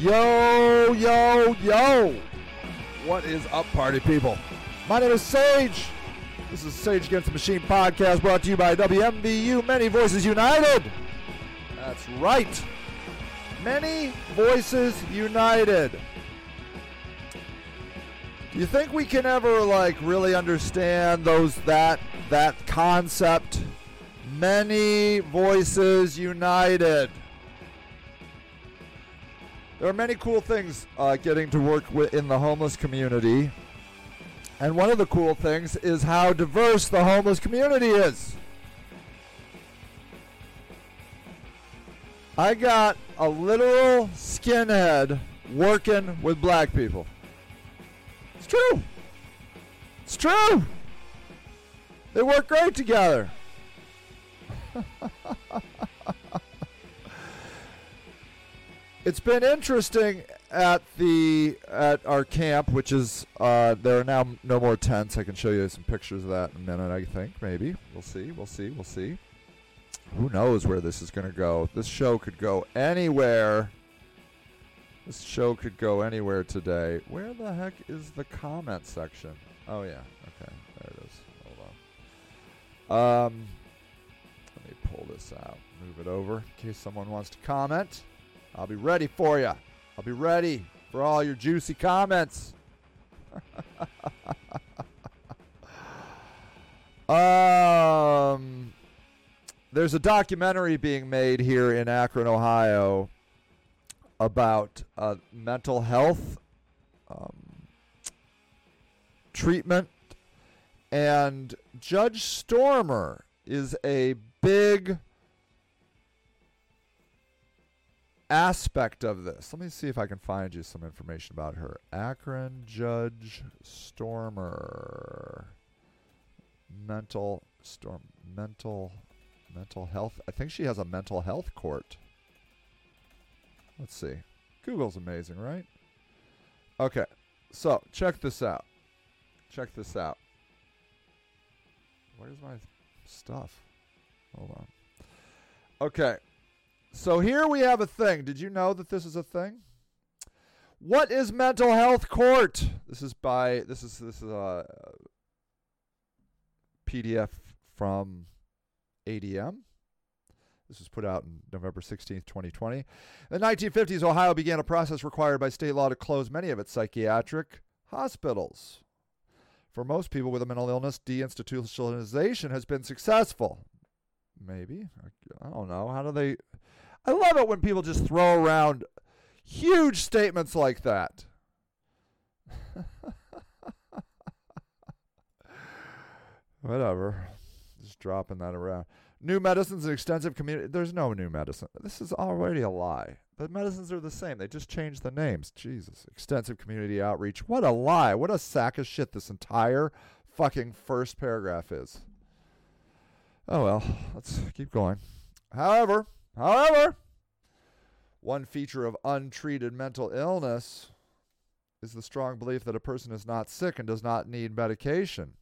Yo, yo, yo. What is up, party people? My name is Sage. This is Sage Against the Machine podcast brought to you by WMVU Many Voices United. That's right. Many Voices United. Do you think we can ever like really understand those that that concept? Many Voices United. There are many cool things uh, getting to work with in the homeless community. And one of the cool things is how diverse the homeless community is. I got a literal skinhead working with black people. It's true. It's true. They work great together. it's been interesting at the at our camp, which is uh, there are now no more tents. I can show you some pictures of that in a minute. I think maybe we'll see. We'll see. We'll see. Who knows where this is going to go? This show could go anywhere. This show could go anywhere today. Where the heck is the comment section? Oh yeah. Okay, there it is. Hold on. Um, let me pull this out. Move it over in case someone wants to comment. I'll be ready for you. I'll be ready for all your juicy comments. um, there's a documentary being made here in Akron, Ohio, about uh, mental health um, treatment, and Judge Stormer is a big aspect of this. Let me see if I can find you some information about her. Akron Judge Stormer. Mental storm mental mental health. I think she has a mental health court. Let's see. Google's amazing, right? Okay. So, check this out. Check this out. Where's my stuff? Hold on. Okay. So here we have a thing. Did you know that this is a thing? What is mental health court? This is by this is this is uh, a PDF from ADM. This was put out in November 16th, 2020. In the 1950s, Ohio began a process required by state law to close many of its psychiatric hospitals. For most people with a mental illness, deinstitutionalization has been successful. Maybe. I don't know. How do they I love it when people just throw around huge statements like that. Whatever. Just dropping that around. New medicines and extensive community. There's no new medicine. This is already a lie. The medicines are the same. They just changed the names. Jesus. Extensive community outreach. What a lie. What a sack of shit this entire fucking first paragraph is. Oh well, let's keep going. However, However, one feature of untreated mental illness is the strong belief that a person is not sick and does not need medication.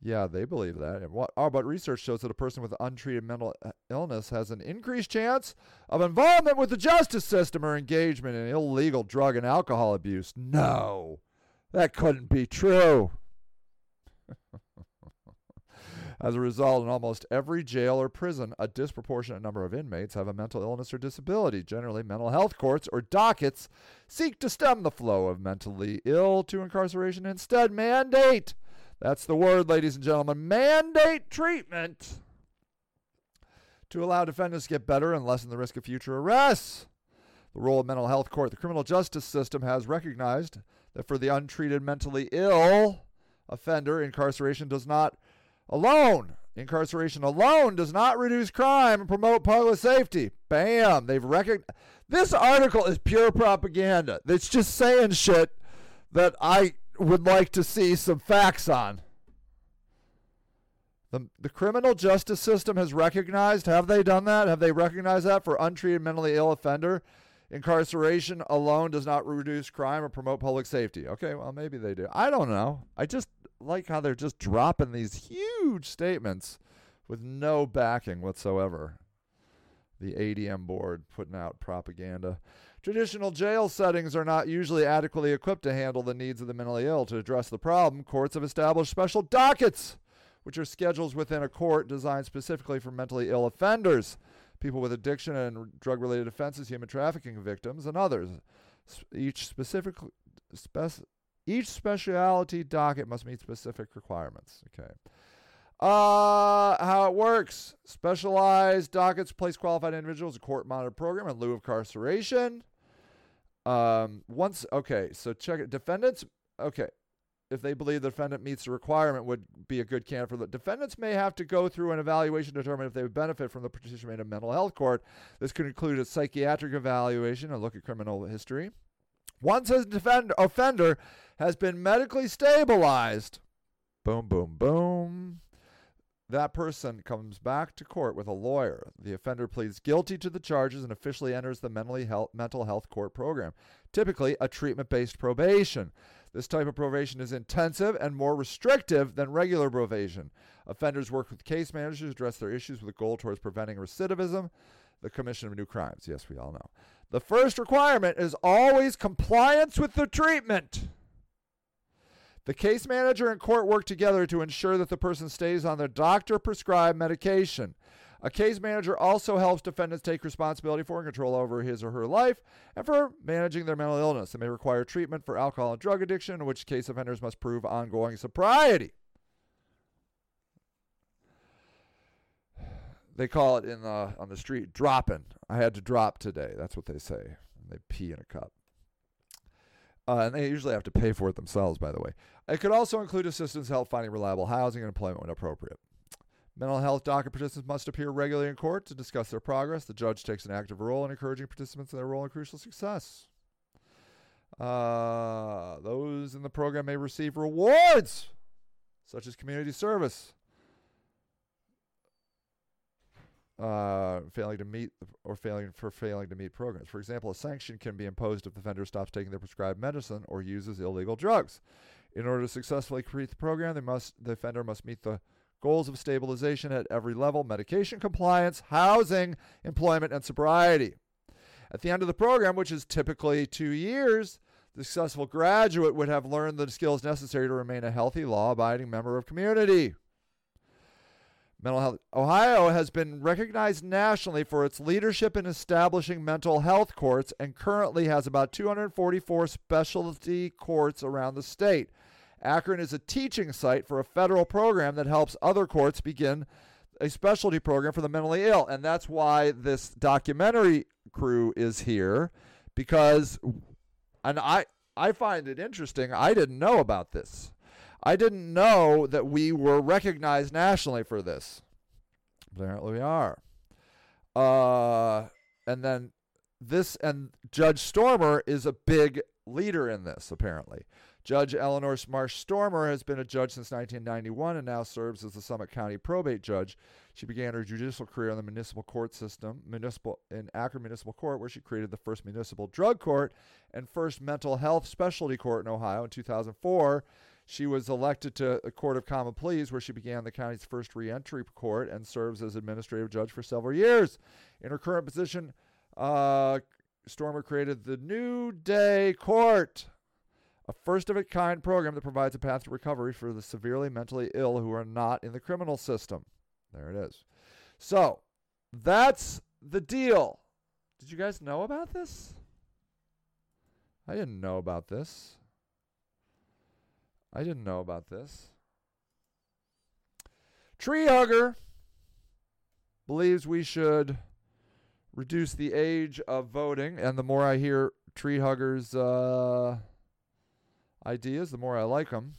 Yeah, they believe that. And what, oh, but research shows that a person with untreated mental illness has an increased chance of involvement with the justice system or engagement in illegal drug and alcohol abuse. No, that couldn't be true. As a result, in almost every jail or prison, a disproportionate number of inmates have a mental illness or disability. Generally, mental health courts or dockets seek to stem the flow of mentally ill to incarceration, instead, mandate that's the word, ladies and gentlemen mandate treatment to allow defendants to get better and lessen the risk of future arrests. The role of mental health court, the criminal justice system has recognized that for the untreated mentally ill offender, incarceration does not alone. Incarceration alone does not reduce crime and promote public safety. Bam. They've recognized. This article is pure propaganda. It's just saying shit that I would like to see some facts on. The, the criminal justice system has recognized, have they done that? Have they recognized that for untreated mentally ill offender? Incarceration alone does not reduce crime or promote public safety. Okay, well, maybe they do. I don't know. I just like how they're just dropping these huge statements with no backing whatsoever. the ADM board putting out propaganda. Traditional jail settings are not usually adequately equipped to handle the needs of the mentally ill. To address the problem, courts have established special dockets, which are schedules within a court designed specifically for mentally ill offenders, people with addiction and drug related offenses, human trafficking victims, and others. Each specific spec- each specialty docket must meet specific requirements. Okay. Uh, how it works. Specialized dockets place qualified individuals in court monitored program in lieu of incarceration. Um, once, okay, so check it. Defendants, okay, if they believe the defendant meets the requirement, would be a good candidate for the defendants may have to go through an evaluation to determine if they would benefit from the petition participation in mental health court. This could include a psychiatric evaluation, a look at criminal history. Once a defend- offender has been medically stabilized, boom, boom, boom, that person comes back to court with a lawyer. The offender pleads guilty to the charges and officially enters the mentally health, mental health court program, typically a treatment based probation. This type of probation is intensive and more restrictive than regular probation. Offenders work with case managers to address their issues with a goal towards preventing recidivism, the commission of new crimes. Yes, we all know. The first requirement is always compliance with the treatment. The case manager and court work together to ensure that the person stays on their doctor prescribed medication. A case manager also helps defendants take responsibility for and control over his or her life and for managing their mental illness. They may require treatment for alcohol and drug addiction, in which case offenders must prove ongoing sobriety. They call it in the on the street dropping. I had to drop today. That's what they say. They pee in a cup. Uh, and they usually have to pay for it themselves, by the way. It could also include assistance help finding reliable housing and employment when appropriate. Mental health docket participants must appear regularly in court to discuss their progress. The judge takes an active role in encouraging participants in their role in crucial success. Uh, those in the program may receive rewards, such as community service, uh, failing to meet or failing for failing to meet programs. For example, a sanction can be imposed if the offender stops taking their prescribed medicine or uses illegal drugs. In order to successfully complete the program, they must the offender must meet the goals of stabilization at every level: medication compliance, housing, employment, and sobriety. At the end of the program, which is typically two years, the successful graduate would have learned the skills necessary to remain a healthy, law-abiding member of community. Mental health. Ohio has been recognized nationally for its leadership in establishing mental health courts and currently has about 244 specialty courts around the state. Akron is a teaching site for a federal program that helps other courts begin a specialty program for the mentally ill. And that's why this documentary crew is here because and I I find it interesting. I didn't know about this. I didn't know that we were recognized nationally for this. Apparently, we are. Uh, and then this, and Judge Stormer is a big leader in this, apparently. Judge Elinore Marsh Stormer has been a judge since 1991 and now serves as the Summit County probate judge. She began her judicial career in the municipal court system, municipal in Akron Municipal Court, where she created the first municipal drug court and first mental health specialty court in Ohio in 2004. She was elected to the Court of Common Pleas, where she began the county's first reentry court and serves as administrative judge for several years. In her current position, uh, Stormer created the New Day Court, a first of its kind program that provides a path to recovery for the severely mentally ill who are not in the criminal system. There it is. So, that's the deal. Did you guys know about this? I didn't know about this. I didn't know about this. Tree Hugger believes we should reduce the age of voting, and the more I hear Tree Hugger's uh, ideas, the more I like them.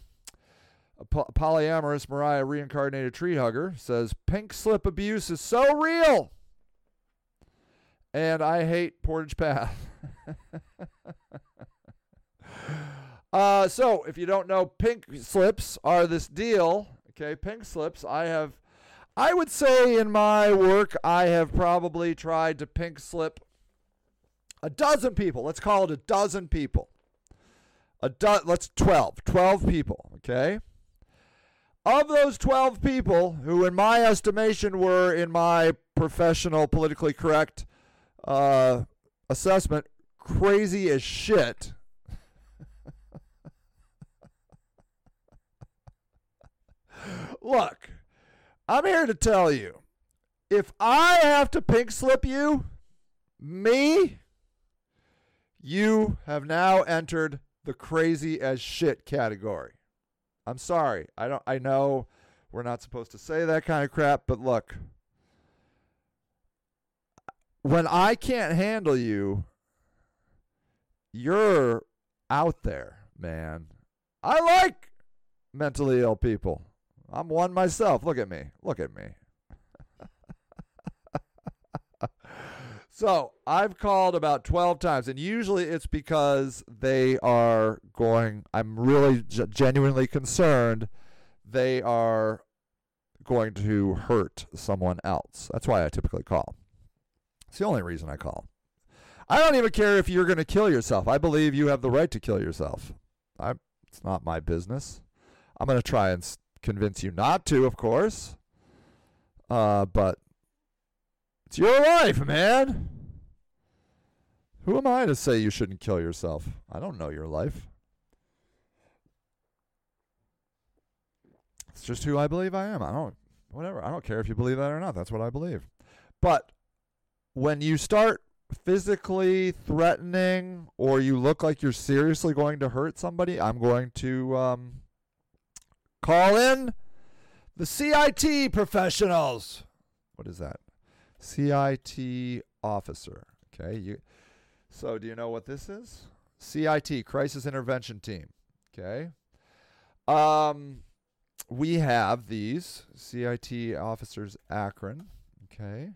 A po- polyamorous Mariah reincarnated tree hugger says pink slip abuse is so real. And I hate Portage Path. Uh, so, if you don't know, pink slips are this deal. Okay, pink slips. I have, I would say in my work, I have probably tried to pink slip a dozen people. Let's call it a dozen people. A do- let's 12. 12 people, okay? Of those 12 people, who in my estimation were in my professional, politically correct uh, assessment, crazy as shit. Look, I'm here to tell you if I have to pink slip you, me, you have now entered the crazy as shit category. I'm sorry. I don't I know we're not supposed to say that kind of crap, but look. When I can't handle you, you're out there, man. I like mentally ill people. I'm one myself. Look at me. Look at me. so I've called about 12 times, and usually it's because they are going, I'm really g- genuinely concerned they are going to hurt someone else. That's why I typically call. It's the only reason I call. I don't even care if you're going to kill yourself. I believe you have the right to kill yourself. I, it's not my business. I'm going to try and convince you not to, of course. Uh, but it's your life, man. Who am I to say you shouldn't kill yourself? I don't know your life. It's just who I believe I am. I don't, whatever. I don't care if you believe that or not. That's what I believe. But when you start physically threatening or you look like you're seriously going to hurt somebody, I'm going to um, Call in the CIT professionals. What is that? CIT officer. Okay. You, so, do you know what this is? CIT, Crisis Intervention Team. Okay. Um, we have these CIT officers, Akron. Okay.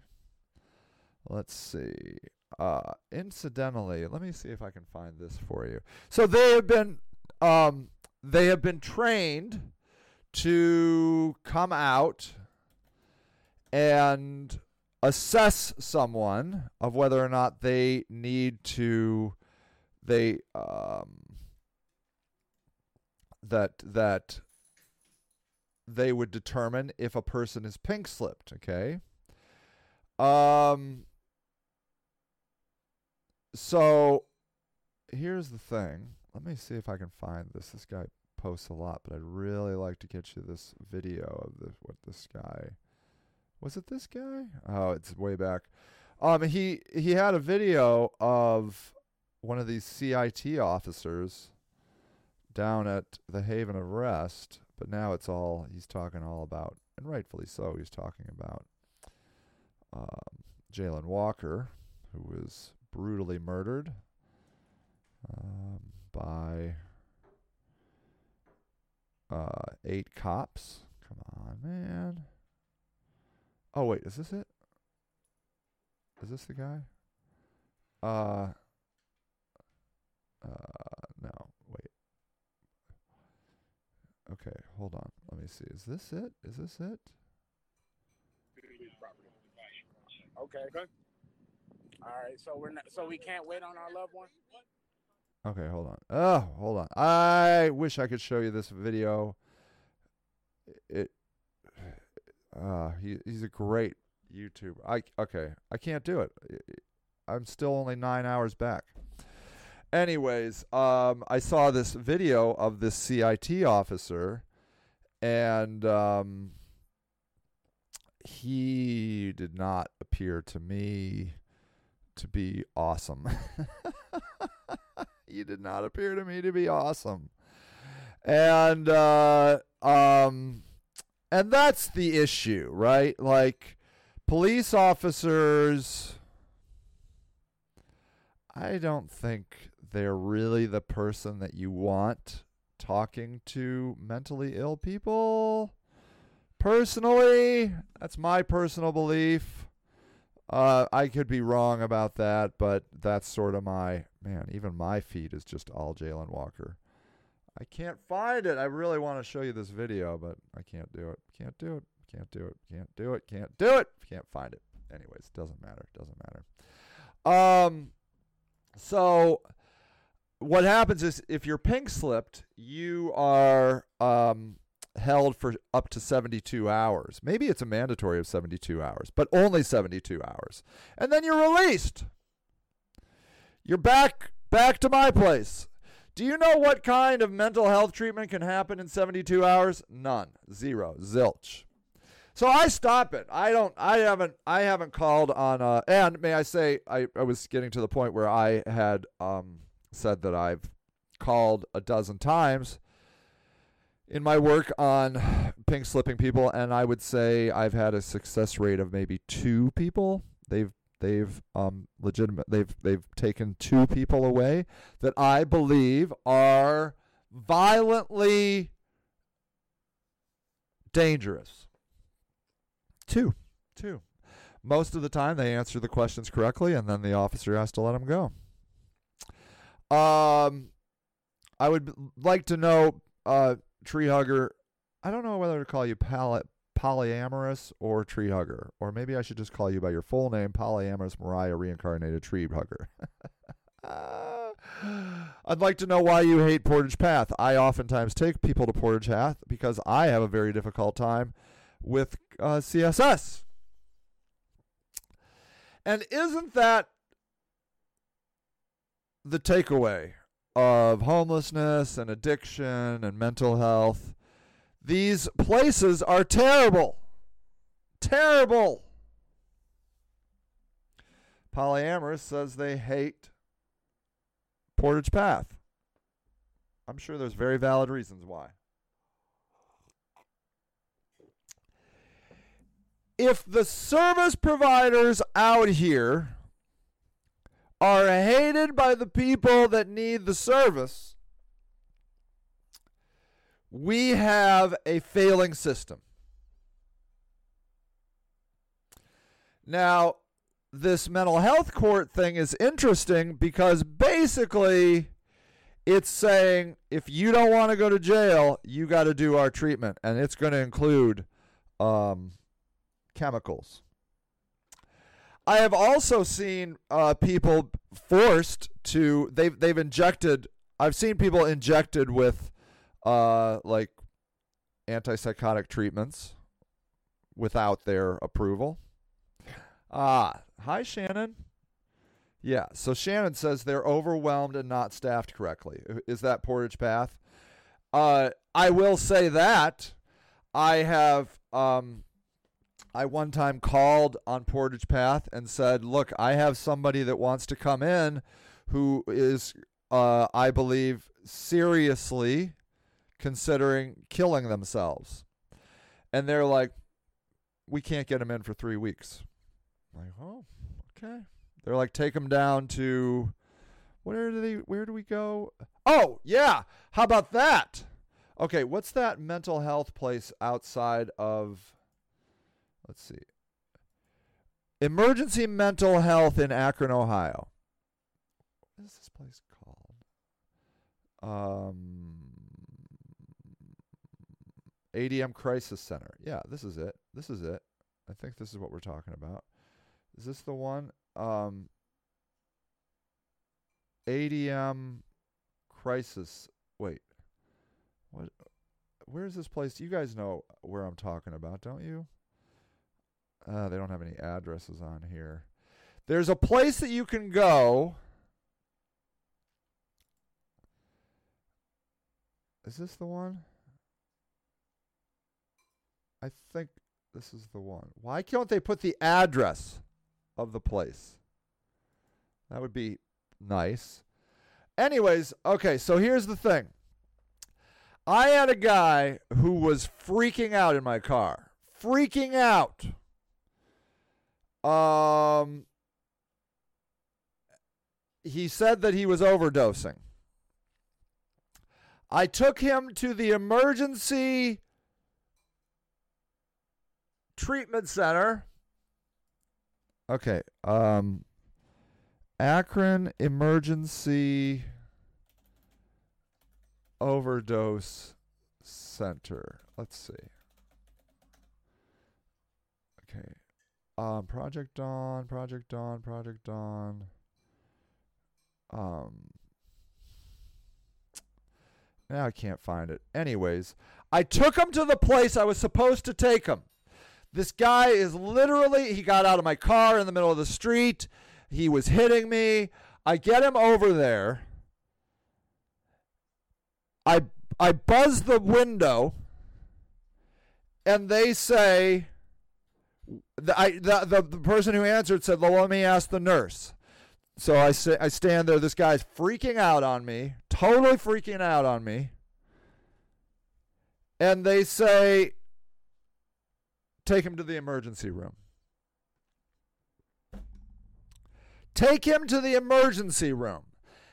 Let's see. Uh, incidentally, let me see if I can find this for you. So they have been, um, they have been trained to come out and assess someone of whether or not they need to they um, that that they would determine if a person is pink slipped okay? Um so here's the thing. Let me see if i can find this. This guy posts a lot, but I'd really like to get you this video of the, what this guy was it this guy? Oh, it's way back. Um, he he had a video of one of these CIT officers down at the Haven of Rest, but now it's all he's talking all about, and rightfully so. He's talking about um, Jayland Walker, who was brutally murdered um, by uh, eight cops. Come on, man. Oh wait, is this it? Is this the guy? Uh. Uh, no, wait. Okay, hold on. Let me see. Is this it? Is this it? Okay. Okay. All right. So we're not, so we can't wait on our loved one. Okay, hold on. Oh, hold on. I wish I could show you this video. It uh he he's a great YouTuber. I okay, I can't do it. I'm still only 9 hours back. Anyways, um I saw this video of this CIT officer and um he did not appear to me to be awesome. you did not appear to me to be awesome. And uh um and that's the issue, right? Like police officers I don't think they're really the person that you want talking to mentally ill people. Personally, that's my personal belief. Uh, I could be wrong about that, but that's sort of my man. Even my feed is just all Jayland Walker. I can't find it. I really want to show you this video, but I can't do it. Can't do it. Can't do it. Can't do it. Can't do it. Can't find it. Anyways, doesn't matter. Doesn't matter. Um, so what happens is if you're pink slipped, you are um, held for up to 72 hours. Maybe it's a mandatory of 72 hours, but only 72 hours. And then you're released. You're back back to my place. Do you know what kind of mental health treatment can happen in 72 hours? None. Zero. Zilch. So I stop it. I don't I haven't I haven't called on uh and may I say I, I was getting to the point where I had um said that I've called a dozen times in my work on pink slipping people and I would say I've had a success rate of maybe two people. They've they've um legitimate they've they've taken two people away that I believe are violently dangerous. Two. Two. Most of the time they answer the questions correctly and then the officer has to let them go. Um I would like to know uh tree hugger I don't know whether to call you pal- polyamorous or tree hugger, or maybe I should just call you by your full name, polyamorous Mariah reincarnated tree hugger. I'd like to know why you hate Portage Path. I oftentimes take people to Portage Path because I have a very difficult time with uh, CSS. And isn't that the takeaway of homelessness and addiction and mental health? These places are terrible. Terrible. Polyamorous says they hate Portage Path. I'm sure there's very valid reasons why. If the service providers out here are hated by the people that need the service, we have a failing system. Now, this mental health court thing is interesting because basically it's saying if you don't want to go to jail, you got to do our treatment, and it's going to include um, chemicals. I have also seen uh, people forced to they've they've injected. I've seen people injected with uh, like antipsychotic treatments without their approval. Ah, hi Shannon. Yeah, so Shannon says they're overwhelmed and not staffed correctly. Is that Portage Path? Uh, I will say that I have um, I one time called on Portage Path and said, "Look, I have somebody that wants to come in who is uh, I believe seriously considering killing themselves." And they're like, "We can't get them in for 3 weeks." I'm like, "Oh, okay." They're like, "Take them down to where do they where do we go? Oh, yeah. How about that? Okay, what's that mental health place outside of let's see. Emergency Mental Health in Akron, Ohio. What is this place called? Um ADM Crisis Center. Yeah, this is it. This is it. I think this is what we're talking about. Is this the one? Um ADM Crisis. Wait. What where's this place? You guys know where I'm talking about, don't you? Uh, they don't have any addresses on here. There's a place that you can go. Is this the one? I think this is the one. Why can't they put the address of the place? That would be nice. Anyways, okay, so here's the thing. I had a guy who was freaking out in my car. Freaking out. Um, he said that he was overdosing. I took him to the emergency treatment center. Okay. Um, Akron Emergency Overdose Center. Let's see. Okay. Um, Project Dawn, Project Dawn, Project Dawn. Um, Now I can't find it. Anyways, I took him to the place I was supposed to take him. This guy is literally, he got out of my car in the middle of the street. He was hitting me. I get him over there. I I buzz the window and they say the, I, the, the, the person who answered said, well, let me ask the nurse. So I, say, I stand there. This guy's freaking out on me, totally freaking out on me. And they say, take him to the emergency room. Take him to the emergency room.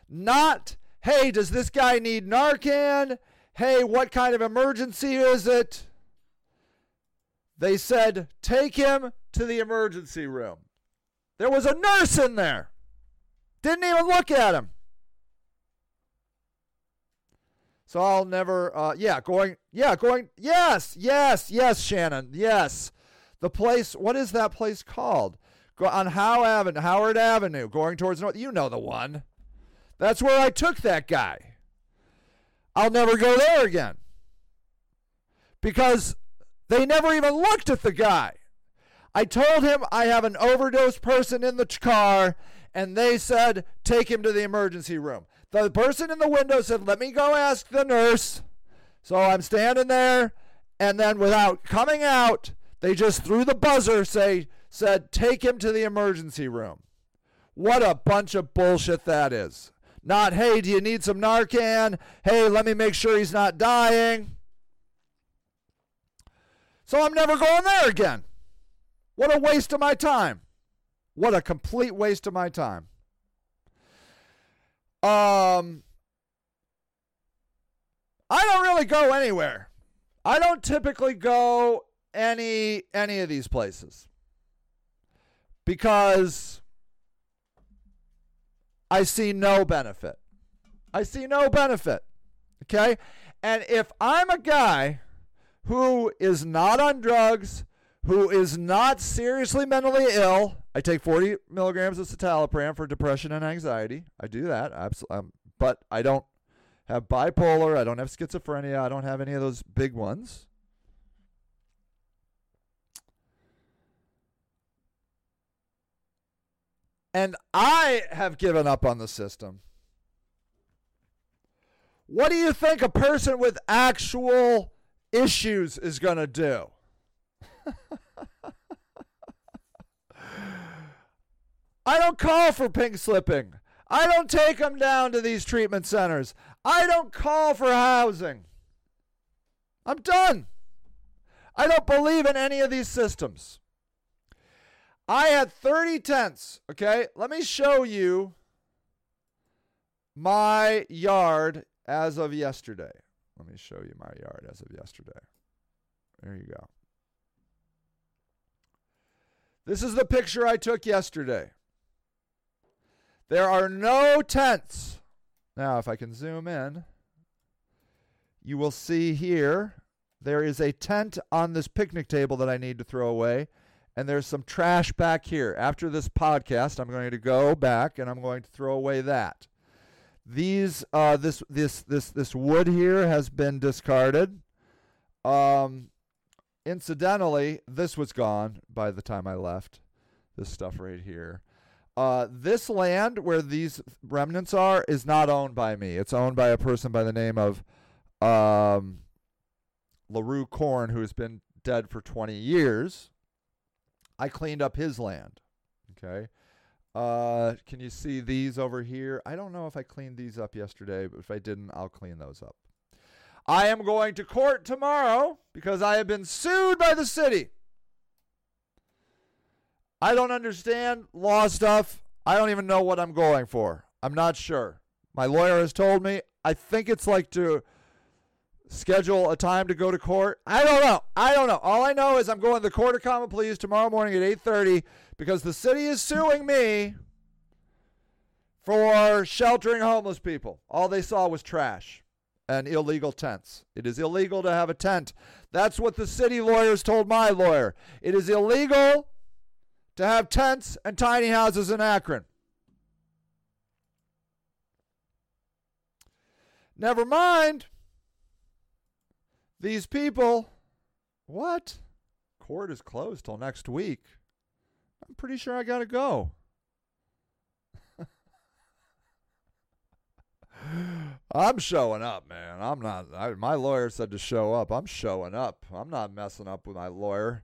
Not, hey, does this guy need Narcan? Hey, what kind of emergency is it? They said, take him to the emergency room. There was a nurse in there. Didn't even look at him. So I'll never, uh, yeah, going, yeah, going, yes, yes, yes, Shannon, yes. The place, what is that place called? Go on How Avenue, Howard Avenue, going towards north. You know the one. That's where I took that guy. I'll never go there again. Because they never even looked at the guy. I told him I have an overdose person in the car, and they said, take him to the emergency room. The person in the window said, let me go ask the nurse. So I'm standing there, and then without coming out, they just threw the buzzer, say, said, take him to the emergency room. What a bunch of bullshit that is. Not, hey, do you need some Narcan? Hey, let me make sure he's not dying. So I'm never going there again. What a waste of my time. What a complete waste of my time. Um I don't really go anywhere. I don't typically go any any of these places. Because I see no benefit. I see no benefit. Okay? And if I'm a guy who is not on drugs, who is not seriously mentally ill. I take 40 milligrams of citalopram for depression and anxiety. I do that, um, but I don't have bipolar. I don't have schizophrenia. I don't have any of those big ones. And I have given up on the system. What do you think a person with actual issues is going to do. I don't call for pink slipping. I don't take them down to these treatment centers. I don't call for housing. I'm done. I don't believe in any of these systems. I had 30 tents, okay? Let me show you my yard as of yesterday. Let me show you my yard as of yesterday. There you go. This is the picture I took yesterday. There are no tents. Now, if I can zoom in, you will see here there is a tent on this picnic table that I need to throw away, and there's some trash back here. After this podcast, I'm going to go back and I'm going to throw away that. These uh, this this this this wood here has been discarded. Um, incidentally, this was gone by the time I left. This stuff right here. Uh, this land where these remnants are is not owned by me. It's owned by a person by the name of um, LaRue Corn, who has been dead for 20 years. I cleaned up his land. Okay. Uh, can you see these over here? I don't know if I cleaned these up yesterday, but if I didn't, I'll clean those up. I am going to court tomorrow because I have been sued by the city. I don't understand law stuff. I don't even know what I'm going for. I'm not sure. My lawyer has told me. I think it's like to schedule a time to go to court. I don't know. I don't know. All I know is I'm going to the court of common pleas tomorrow morning at 8:30 because the city is suing me for sheltering homeless people. All they saw was trash and illegal tents. It is illegal to have a tent. That's what the city lawyers told my lawyer. It is illegal to have tents and tiny houses in Akron. Never mind These people, what? Court is closed till next week. I'm pretty sure I got to go. I'm showing up, man. I'm not. I, my lawyer said to show up. I'm showing up. I'm not messing up with my lawyer.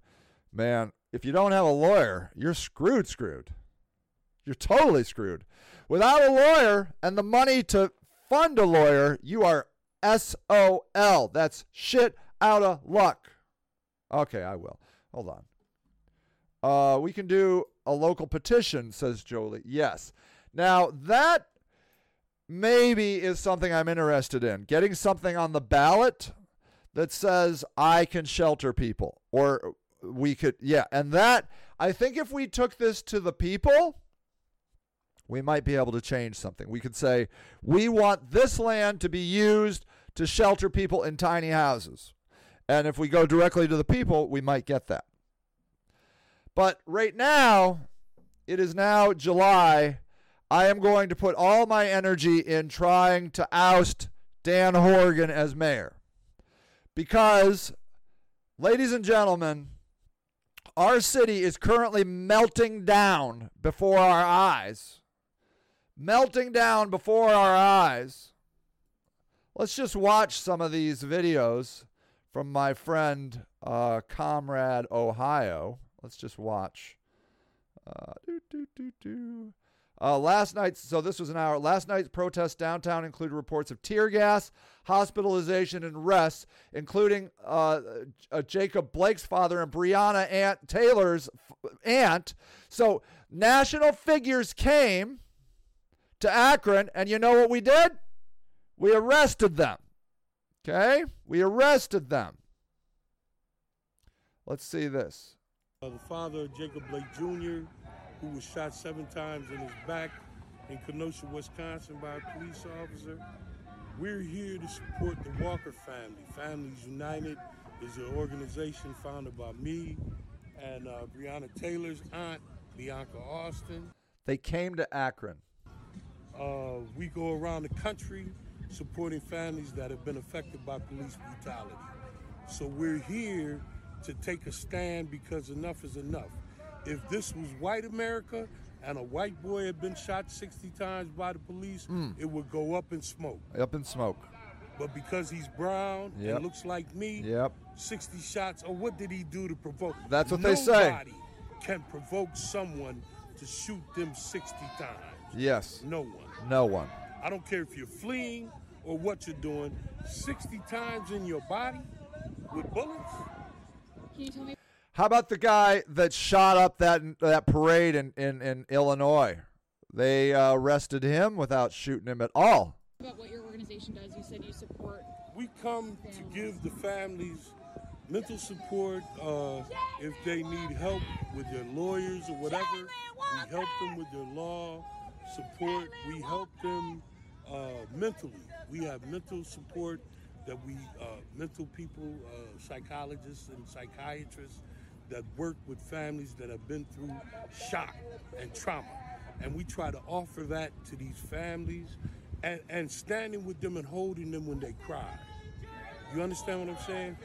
Man, if you don't have a lawyer, you're screwed, screwed. You're totally screwed. Without a lawyer and the money to fund a lawyer, you are SOL. That's shit out of luck. Okay, I will. Hold on. Uh, we can do a local petition, says Jolie. Yes. Now, that maybe is something I'm interested in. Getting something on the ballot that says I can shelter people or we could yeah, and that I think if we took this to the people, we might be able to change something. We could say we want this land to be used to shelter people in tiny houses. And if we go directly to the people, we might get that. But right now, it is now July I am going to put all my energy in trying to oust Dan Horrigan as mayor. Because, ladies and gentlemen, our city is currently melting down before our eyes. Melting down before our eyes. Let's just watch some of these videos from my friend, uh, Comrade Ohio. Let's just watch. Uh, uh, last night, so this was an hour. Last night's protests downtown included reports of tear gas, hospitalization, and arrests, including uh, uh, Jacob Blake's father and Breonna Aunt Taylor's f- aunt. So national figures came to Akron, and you know what we did? We arrested them. Okay? We arrested them. Let's see this. Uh, the father of Jacob Blake Jr., who was shot seven times in his back in Kenosha, Wisconsin by a police officer. We're here to support the Walker family. Families United is an organization founded by me and uh, Breonna Taylor's aunt, Bianca Austin. They came to Akron. Uh, we go around the country supporting families that have been affected by police brutality. So we're here to take a stand because enough is enough. If this was white America and a white boy had been shot 60 times by the police, Mm. it would go up in smoke. Up in smoke. But because he's brown Yep. and looks like me, Yep. 60 shots, or what did he do to provoke? That's what they say. Nobody can provoke someone to shoot them 60 times. Yes. No one. No one. I don't care if you're fleeing or what you're doing, 60 times in your body with bullets. Can you tell me How about the guy that shot up that that parade in, in, in Illinois? They uh, arrested him without shooting him at all. about what your organization does? You said you support. We come to give the families mental support uh, if they need help with their lawyers or whatever. We help them with their law support. We help them uh, mentally. We have mental support that we, uh, mental people, uh, psychologists and psychiatrists that work with families that have been through shock and trauma. And we try to offer that to these families and, and standing with them and holding them when they cry. You understand what I'm saying?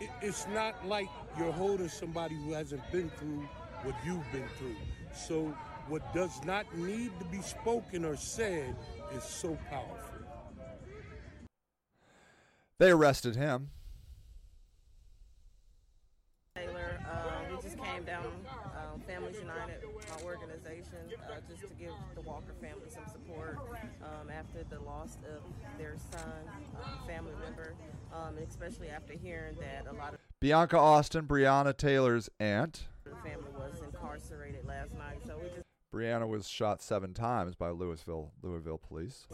It, it's not like you're holding somebody who hasn't been through what you've been through. So, what does not need to be spoken or said is so powerful. They arrested him. Down, um, Families United, my organization, uh, just to give the Walker family some support um, after the loss of their son, um, family member, um, and especially after hearing that a lot of Bianca Austin, Breonna Taylor's aunt. the family was incarcerated last night. So we just Breonna was shot seven times by Louisville Louisville police.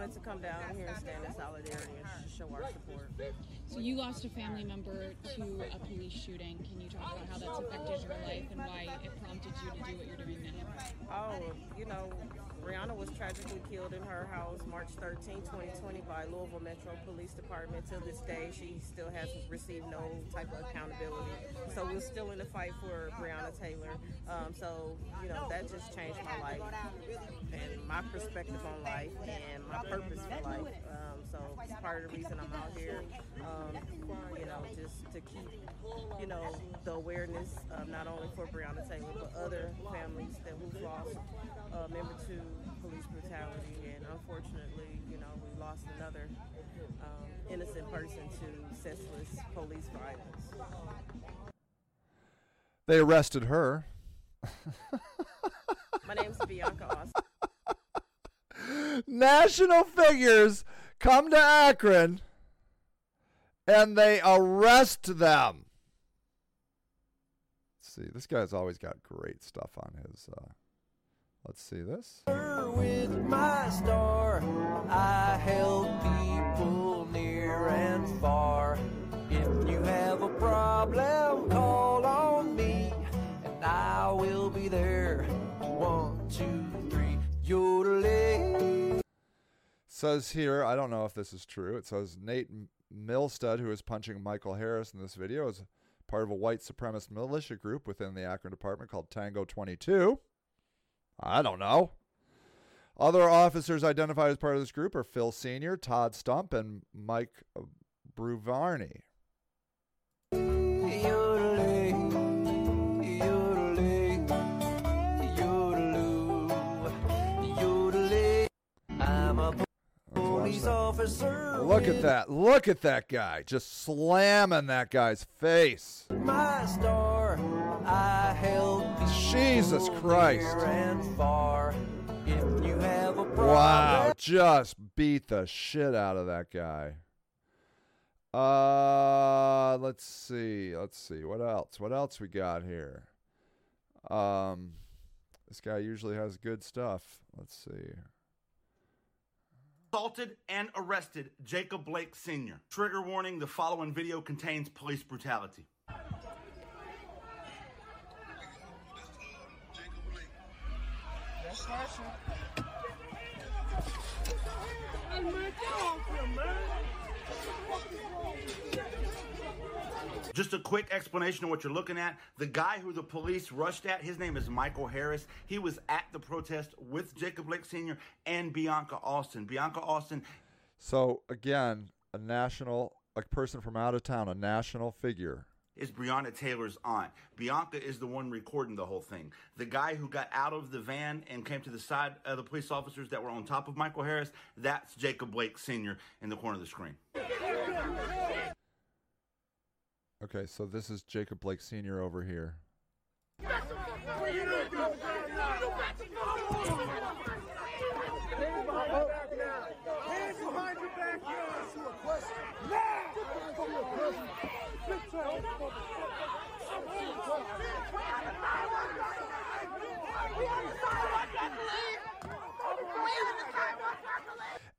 Wanted to come down here and stand in solidarity and show our support. So you lost a family member to a police shooting. Can you talk about how that's affected your life and why it prompted you to do what you're doing now? Oh, you know, Breonna was tragically killed in her house March 13, 2020 by Louisville Metro Police Department. To this day, she still hasn't received no type of accountability. So we're still in the fight for Breonna Taylor. Um, so, you know, that just changed my life and my perspective on life and my purpose for life. Um, so it's part of the reason I'm out here, um, you know, just to keep, you know, the awareness of not only for Breonna Taylor, but other families that we've lost a member to police brutality. And unfortunately, you know, we lost another um, innocent person to senseless police violence. They arrested her. My name's Bianca Austin. National figures come to Akron and they arrest them. Let's see, this guy's always got great stuff on his. Uh, let's see this. With my star, I help people near and far. If you have a problem, call on me, and I will be there. One, two, three, yodeling. Says here, I don't know if this is true. It says Nate Milstead, who is punching Michael Harris in this video, is part of a white supremacist militia group within the Akron department called Tango 22. I don't know. Other officers identified as part of this group are Phil Sr., Todd Stump, and Mike Bruvarney. Yodeling, yodeling, yodeloo, yodeling. I'm a Let's watch police officer. Look at that. Look at that guy. Just slamming that guy's face. My star, I help Jesus Christ. near and far. If you have a problem, Wow. Just beat the shit out of that guy. Uh let's see. Let's see. What else? What else we got here? Um this guy usually has good stuff. Let's see. assaulted and arrested Jacob Blake Sr. Trigger warning the following video contains police brutality. Just a quick explanation of what you're looking at. The guy who the police rushed at, his name is Michael Harris. He was at the protest with Jacob Blake Sr. and Bianca Austin. Bianca Austin So again, a national a person from out of town, a national figure. Is Breonna Taylor's aunt. Bianca is the one recording the whole thing. The guy who got out of the van and came to the side of the police officers that were on top of Michael Harris, that's Jacob Blake Sr. in the corner of the screen. Okay, so this is Jacob Blake Sr. over here.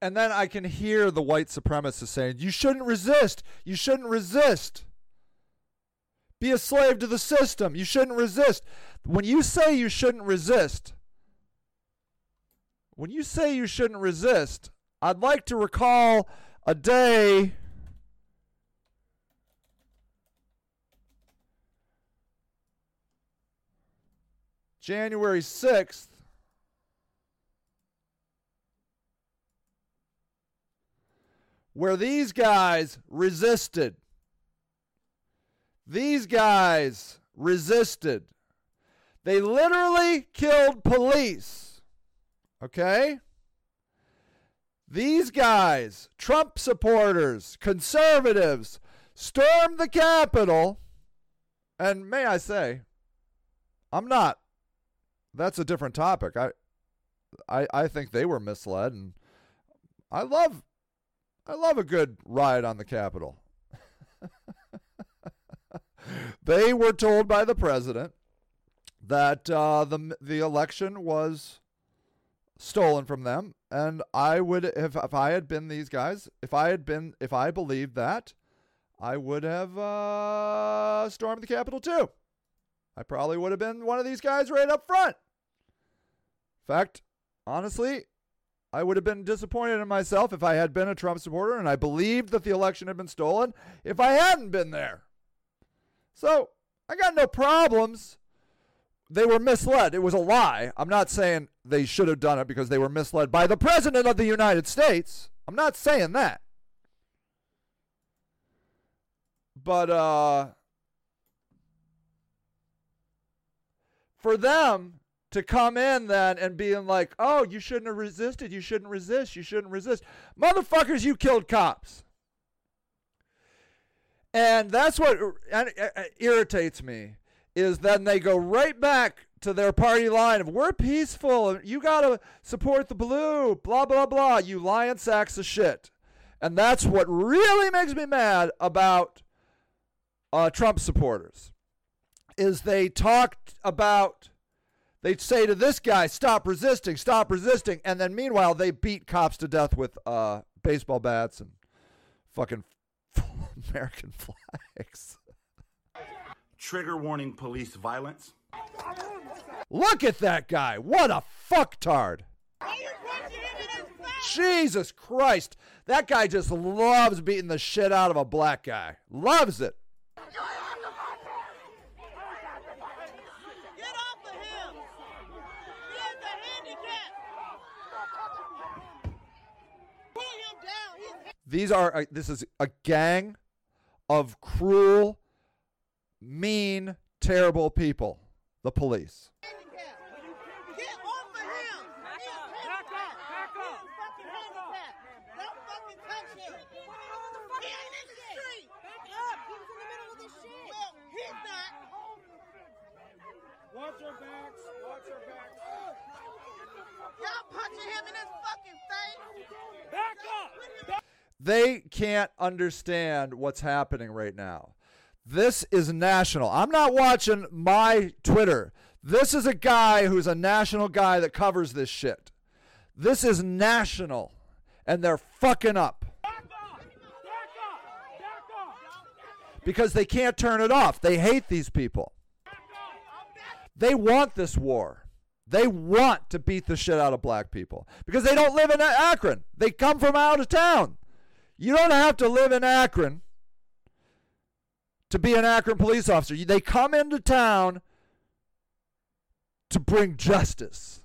And then I can hear the white supremacists saying, You shouldn't resist. You shouldn't resist. Be a slave to the system. You shouldn't resist. When you say you shouldn't resist, when you say you shouldn't resist, I'd like to recall a day January 6th where these guys resisted. These guys resisted. They literally killed police. Okay? These guys, Trump supporters, conservatives, stormed the Capitol. And may I say, I'm not. That's a different topic. I, I, I think they were misled, and I love, I love a good riot on the Capitol. they were told by the president that uh, the the election was stolen from them, and I would if if I had been these guys, if I had been if I believed that, I would have uh, stormed the Capitol too. I probably would have been one of these guys right up front. In fact, honestly, I would have been disappointed in myself if I had been a Trump supporter and I believed that the election had been stolen if I hadn't been there. So I got no problems. They were misled. It was a lie. I'm not saying they should have done it because they were misled by the President of the United States. I'm not saying that. But uh for them to come in then and being like, "Oh, you shouldn't have resisted. You shouldn't resist. You shouldn't resist." Motherfuckers, you killed cops. And that's what uh, uh, irritates me is then they go right back to their party line of we're peaceful you got to support the blue, blah blah blah. You lion sacks of shit. And that's what really makes me mad about uh, Trump supporters is they talked about they'd say to this guy stop resisting stop resisting and then meanwhile they beat cops to death with uh, baseball bats and fucking american flags. Trigger warning police violence. look at that guy. What a fucktard. Jesus christ. That guy just loves beating the shit out of a black guy. Loves it Get off of him! He has a handicap! Pull him down! He's These are uh, this is a gang of cruel, mean, terrible people. The police. handicapped! Get off of him! He is handicapped! He is fucking handicapped! Don't fucking touch him! He ain't in the street! Back up! He was in the middle of this shit! Well, he's not! Watch your backs. Watch your backs. Y'all punching him in his fucking face! Back up. They can't understand what's happening right now. This is national. I'm not watching my Twitter. This is a guy who's a national guy that covers this shit. This is national. And they're fucking up. Because they can't turn it off. They hate these people. They want this war. They want to beat the shit out of black people because they don't live in Akron. They come from out of town. You don't have to live in Akron to be an Akron police officer. They come into town to bring justice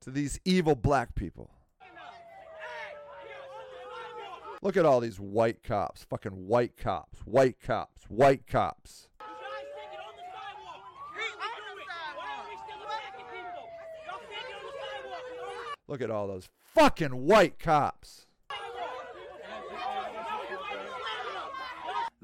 to these evil black people. Look at all these white cops, fucking white cops, white cops, white cops. Look at all those fucking white cops.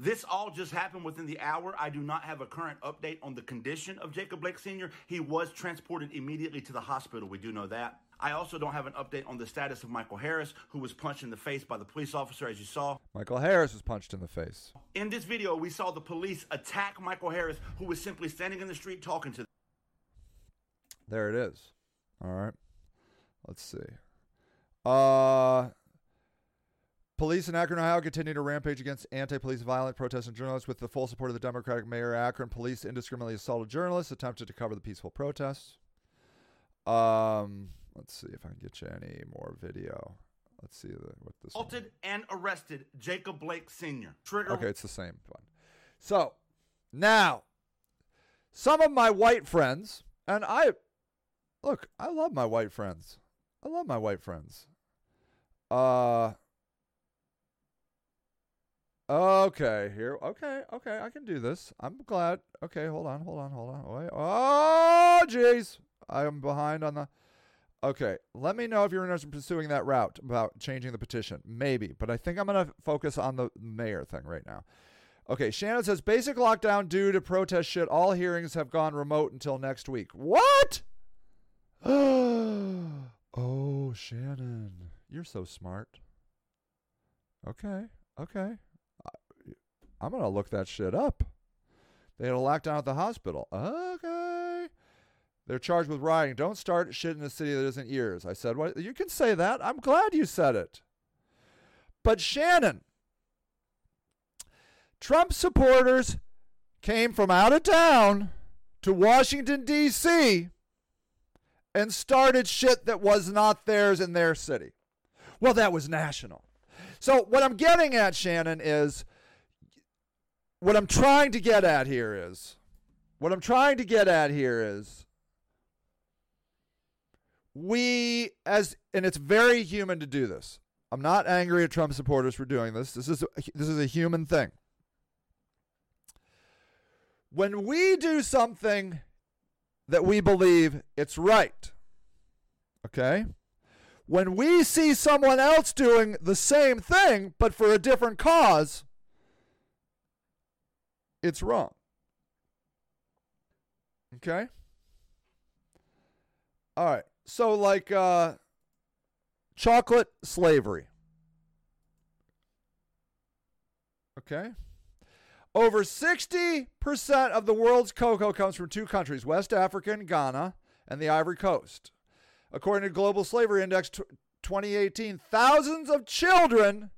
This all just happened within the hour. I do not have a current update on the condition of Jacob Blake Sr. He was transported immediately to the hospital. We do know that. I also don't have an update on the status of Michael Harris, who was punched in the face by the police officer, as you saw. Michael Harris was punched in the face. In this video, we saw the police attack Michael Harris, who was simply standing in the street talking to them. There it is. All right. Let's see. Uh Police in Akron, Ohio continue to rampage against anti-police violent protesting journalists with the full support of the Democratic Mayor Akron. Police indiscriminately assaulted journalists, attempted to cover the peaceful protests. Um, let's see if I can get you any more video. Let's see the, what this. Assaulted and arrested Jacob Blake Sr. Trigger Okay, it's the same one. So now, some of my white friends, and I look, I love my white friends. I love my white friends. Uh. Okay, here. Okay, okay, I can do this. I'm glad. Okay, hold on, hold on, hold on. Wait. Oh, jeez. I am behind on the. Okay, let me know if you're interested in pursuing that route about changing the petition. Maybe, but I think I'm going to focus on the mayor thing right now. Okay, Shannon says basic lockdown due to protest shit. All hearings have gone remote until next week. What? oh, Shannon, you're so smart. Okay, okay. I'm going to look that shit up. They had a lockdown at the hospital. Okay. They're charged with rioting. Don't start shit in a city that isn't yours. I said, what? You can say that. I'm glad you said it. But Shannon, Trump supporters came from out of town to Washington, D.C., and started shit that was not theirs in their city. Well, that was national. So, what I'm getting at, Shannon, is what I'm trying to get at here is what I'm trying to get at here is we as and it's very human to do this. I'm not angry at Trump supporters for doing this. This is a, this is a human thing. When we do something that we believe it's right, okay? When we see someone else doing the same thing but for a different cause, it's wrong. Okay? All right. So like uh chocolate slavery. Okay? Over 60% of the world's cocoa comes from two countries, West Africa and Ghana, and the Ivory Coast. According to Global Slavery Index t- 2018, thousands of children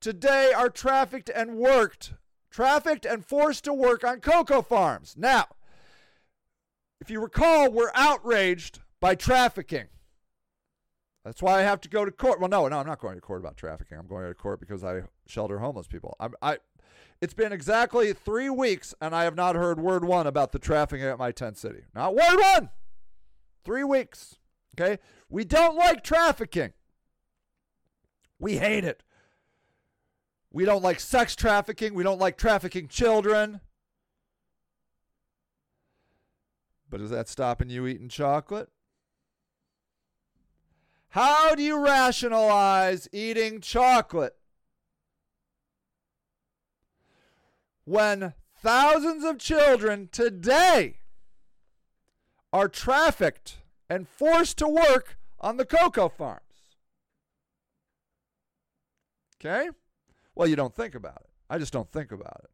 today are trafficked and worked, trafficked and forced to work on cocoa farms. Now, if you recall, we're outraged by trafficking. That's why I have to go to court. Well, no, no, I'm not going to court about trafficking. I'm going to court because I shelter homeless people. I'm, I, it's been exactly three weeks, and I have not heard word one about the trafficking at my tent city. Not word one. Three weeks. Okay, we don't like trafficking. We hate it. We don't like sex trafficking. We don't like trafficking children. But is that stopping you eating chocolate? How do you rationalize eating chocolate when thousands of children today are trafficked and forced to work on the cocoa farms? Okay? Well, you don't think about it. I just don't think about it.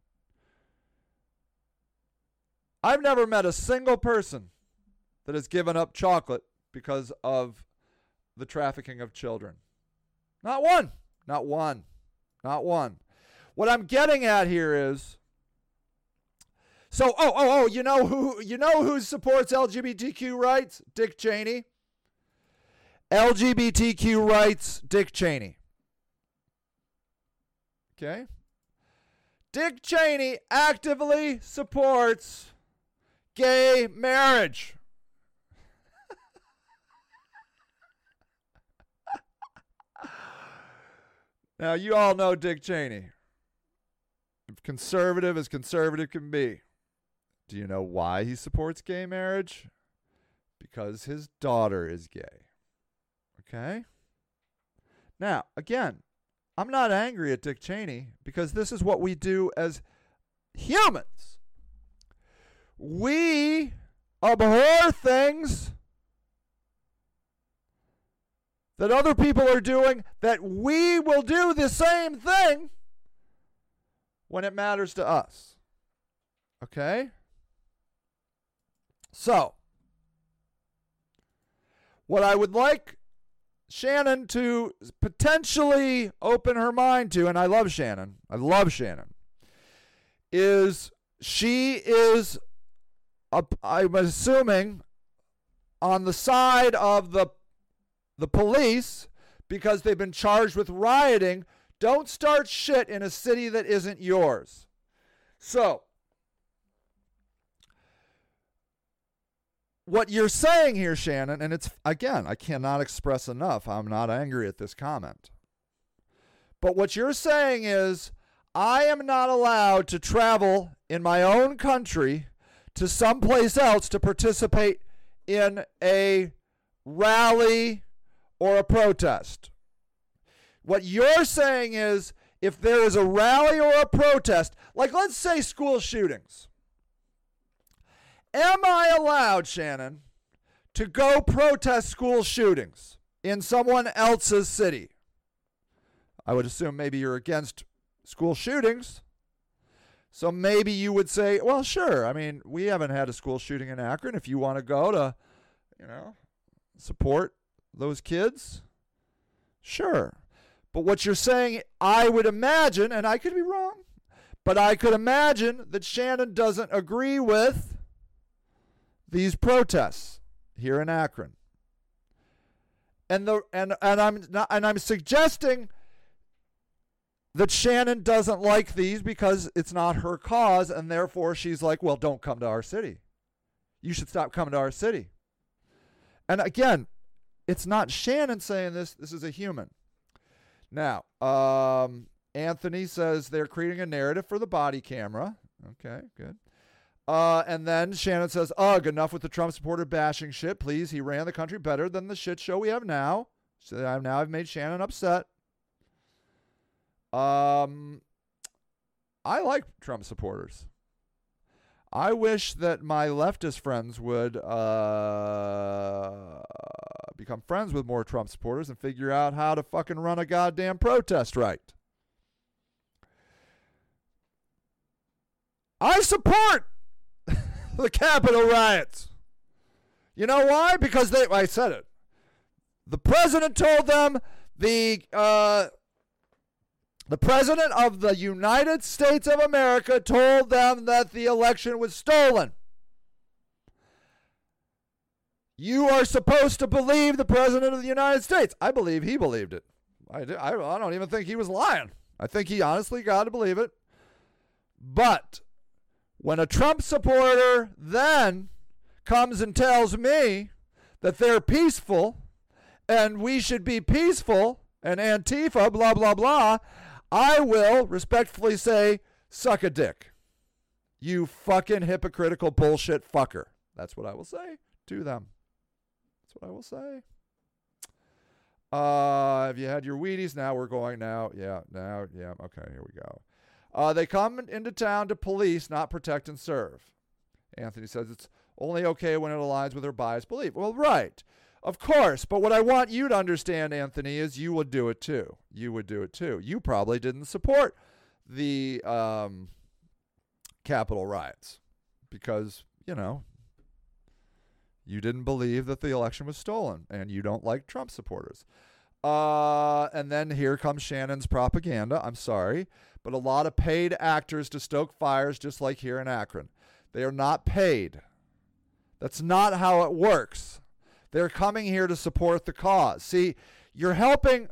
I've never met a single person that has given up chocolate because of the trafficking of children. Not one. Not one. Not one. What I'm getting at here is so oh oh oh you know who you know who supports LGBTQ rights? Dick Cheney. LGBTQ rights, Dick Cheney. Okay? Dick Cheney actively supports gay marriage. now, you all know Dick Cheney. Conservative as conservative can be. Do you know why he supports gay marriage? Because his daughter is gay. Okay? Now, again, I'm not angry at Dick Cheney because this is what we do as humans. We abhor things that other people are doing, that we will do the same thing when it matters to us. Okay? So, what I would like Shannon to potentially open her mind to, and I love Shannon, I love Shannon, is she is, I'm assuming, on the side of the the police because they've been charged with rioting. Don't start shit in a city that isn't yours. So, what you're saying here, Shannon, and it's again, I cannot express enough. I'm not angry at this comment. But what you're saying is, I am not allowed to travel in my own country to someplace else to participate in a rally or a protest. What you're saying is, if there is a rally or a protest, like let's say school shootings, Am I allowed, Shannon, to go protest school shootings in someone else's city? I would assume maybe you're against school shootings. So maybe you would say, well, sure. I mean, we haven't had a school shooting in Akron. If you want to go to, you know, support those kids, sure. But what you're saying, I would imagine, and I could be wrong, but I could imagine that Shannon doesn't agree with these protests here in Akron. and the and and I'm not and I'm suggesting that Shannon doesn't like these because it's not her cause, and therefore she's like, well, don't come to our city. You should stop coming to our city. And again, it's not Shannon saying this, this is a human. Now, um, Anthony says they're creating a narrative for the body camera. Okay, good. Uh, and then Shannon says, Ugh, enough with the Trump supporter bashing shit. Please, he ran the country better than the shit show we have now. So I've now I've made Shannon upset. Um, I like Trump supporters. I wish that my leftist friends would uh, become friends with more Trump supporters and figure out how to fucking run a goddamn protest right. I support the Capitol riots. You know why? Because they, I said it. The president told them the uh, the president of the United States of America told them that the election was stolen. You are supposed to believe the president of the United States. I believe he believed it. I, do, I, I don't even think he was lying. I think he honestly got to believe it. But when a Trump supporter then comes and tells me that they're peaceful and we should be peaceful and Antifa, blah, blah, blah, I will respectfully say, suck a dick. You fucking hypocritical bullshit fucker. That's what I will say to them. That's what I will say. Uh, have you had your Wheaties? Now we're going now. Yeah, now, yeah. Okay, here we go. Uh, they come into town to police, not protect and serve. Anthony says it's only okay when it aligns with their biased belief. Well, right. Of course. But what I want you to understand, Anthony, is you would do it too. You would do it too. You probably didn't support the um, Capitol riots because, you know, you didn't believe that the election was stolen and you don't like Trump supporters. Uh, and then here comes Shannon's propaganda. I'm sorry, but a lot of paid actors to stoke fires, just like here in Akron. They are not paid. That's not how it works. They're coming here to support the cause. See, you're helping.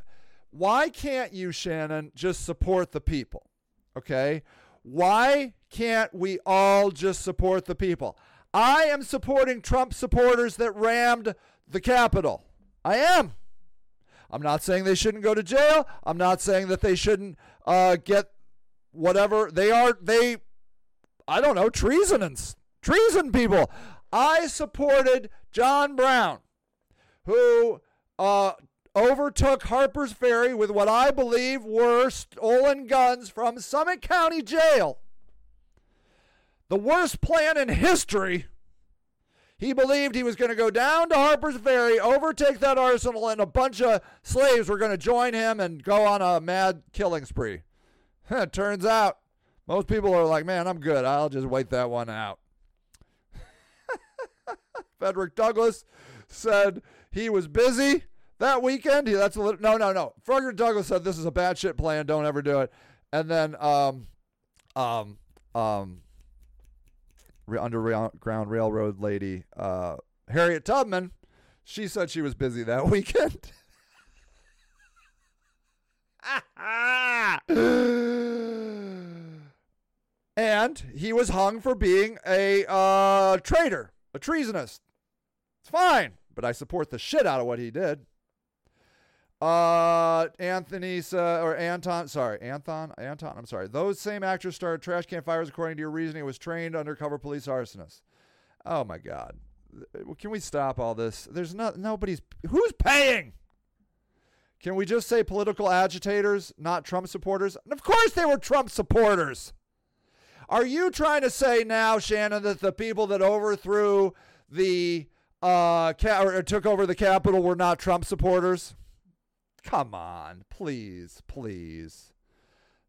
Why can't you, Shannon, just support the people? Okay? Why can't we all just support the people? I am supporting Trump supporters that rammed the Capitol. I am. I'm not saying they shouldn't go to jail. I'm not saying that they shouldn't uh, get whatever they are. They, I don't know, treasonous, treason people. I supported John Brown, who uh, overtook Harper's Ferry with what I believe were stolen guns from Summit County Jail. The worst plan in history. He believed he was going to go down to Harper's Ferry, overtake that arsenal, and a bunch of slaves were going to join him and go on a mad killing spree. It turns out most people are like, man, I'm good. I'll just wait that one out. Frederick Douglass said he was busy that weekend. He, that's a little, no, no, no. Frederick Douglass said this is a bad shit plan. Don't ever do it. And then, um, um, um, Underground Railroad lady, uh, Harriet Tubman, she said she was busy that weekend. and he was hung for being a uh, traitor, a treasonist. It's fine, but I support the shit out of what he did. Uh, Anthony uh, or Anton, sorry, Anton, Anton. I'm sorry. Those same actors started trash can fires according to your reasoning. Was trained undercover police arsonist. Oh my God, can we stop all this? There's not nobody's who's paying. Can we just say political agitators, not Trump supporters? And of course they were Trump supporters. Are you trying to say now, Shannon, that the people that overthrew the uh, or took over the Capitol were not Trump supporters? Come on, please, please.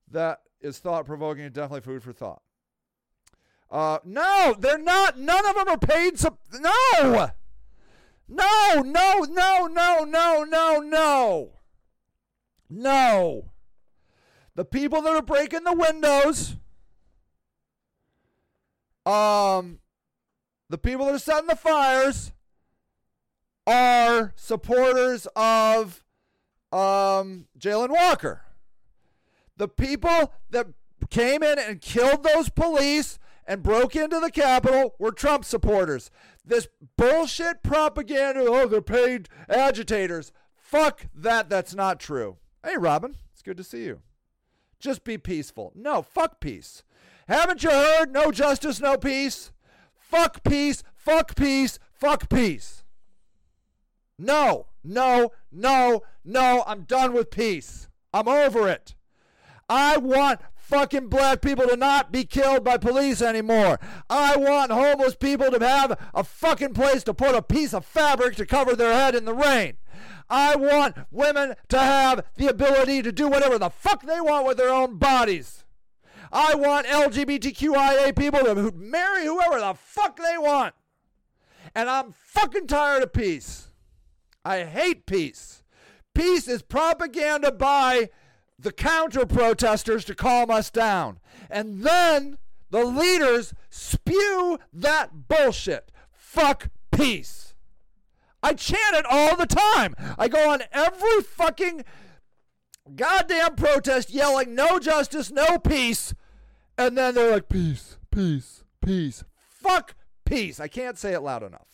That is thought provoking and definitely food for thought. Uh, no, they're not. None of them are paid. No, no, no, no, no, no, no, no no. The people that are breaking the windows, um, the people that are setting the fires, are supporters of um, Jayland Walker. The people that came in and killed those police and broke into the Capitol were Trump supporters. This bullshit propaganda, oh, they're paid agitators. Fuck that. That's not true. Hey, Robin, it's good to see you. Just be peaceful. No, fuck peace. Haven't you heard? No justice, no peace. Fuck peace, fuck peace, fuck peace. No, no, no, no. I'm done with peace. I'm over it. I want fucking black people to not be killed by police anymore. I want homeless people to have a fucking place to put a piece of fabric to cover their head in the rain. I want women to have the ability to do whatever the fuck they want with their own bodies. I want LGBTQIA people to marry whoever the fuck they want. And I'm fucking tired of peace. I hate peace. Peace is propaganda by the counter protesters to calm us down. And then the leaders spew that bullshit. Fuck peace. I chant it all the time. I go on every fucking goddamn protest yelling, no justice, no peace. And then they're like, peace, peace, peace. Fuck peace. I can't say it loud enough.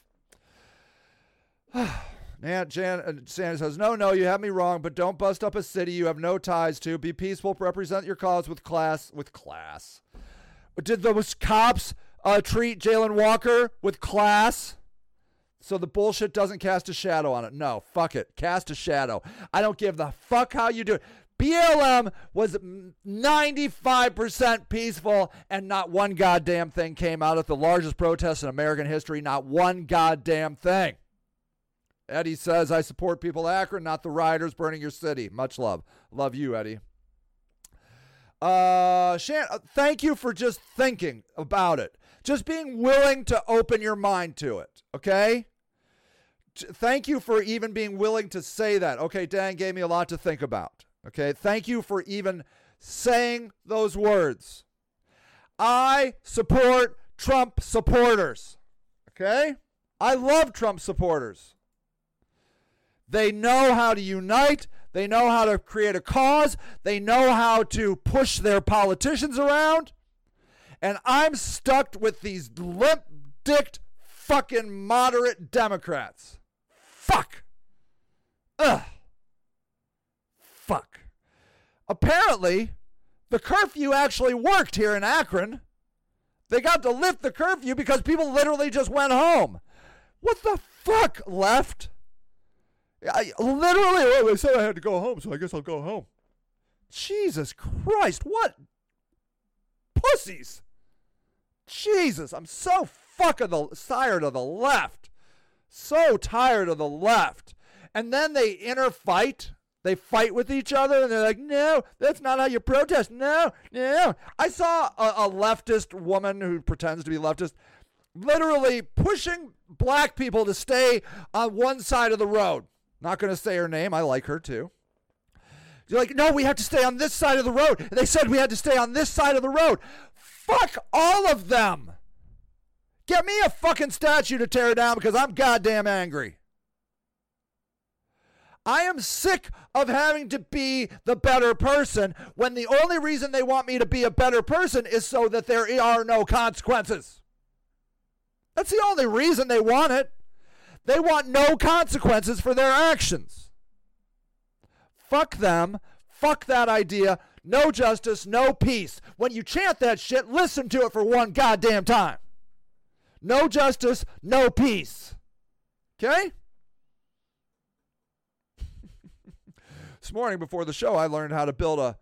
Now, Jan, uh, Sanders says, No, no, you have me wrong, but don't bust up a city you have no ties to. Be peaceful, represent your cause with class. With class. Did those cops uh, treat Jayland Walker with class? So the bullshit doesn't cast a shadow on it. No, fuck it. Cast a shadow. I don't give the fuck how you do it. BLM was 95% peaceful, and not one goddamn thing came out of the largest protest in American history. Not one goddamn thing. Eddie says, I support people Akron, not the rioters burning your city. Much love. Love you, Eddie. Uh, Shan, uh, thank you for just thinking about it. Just being willing to open your mind to it, okay? Thank you for even being willing to say that. Okay, Dan gave me a lot to think about. Okay, thank you for even saying those words. I support Trump supporters. Okay? I love Trump supporters. They know how to unite. They know how to create a cause. They know how to push their politicians around. And I'm stuck with these limp dicked fucking moderate Democrats. Fuck. Ugh. Fuck. Apparently, the curfew actually worked here in Akron. They got to lift the curfew because people literally just went home. What the fuck, left? I literally, well, they said I had to go home, so I guess I'll go home. Jesus Christ, what pussies? Jesus, I'm so fucking the, tired of the left. So tired of the left. And then they inner fight. They fight with each other and they're like, no, that's not how you protest. No, no. I saw a, a leftist woman who pretends to be leftist literally pushing black people to stay on one side of the road. Not going to say her name. I like her too. You're like, no, we have to stay on this side of the road. And they said we had to stay on this side of the road. Fuck all of them. Get me a fucking statue to tear down because I'm goddamn angry. I am sick of having to be the better person when the only reason they want me to be a better person is so that there are no consequences. That's the only reason they want it. They want no consequences for their actions. Fuck them. Fuck that idea. No justice, no peace. When you chant that shit, listen to it for one goddamn time. No justice, no peace. Okay? this morning before the show, I learned how to build a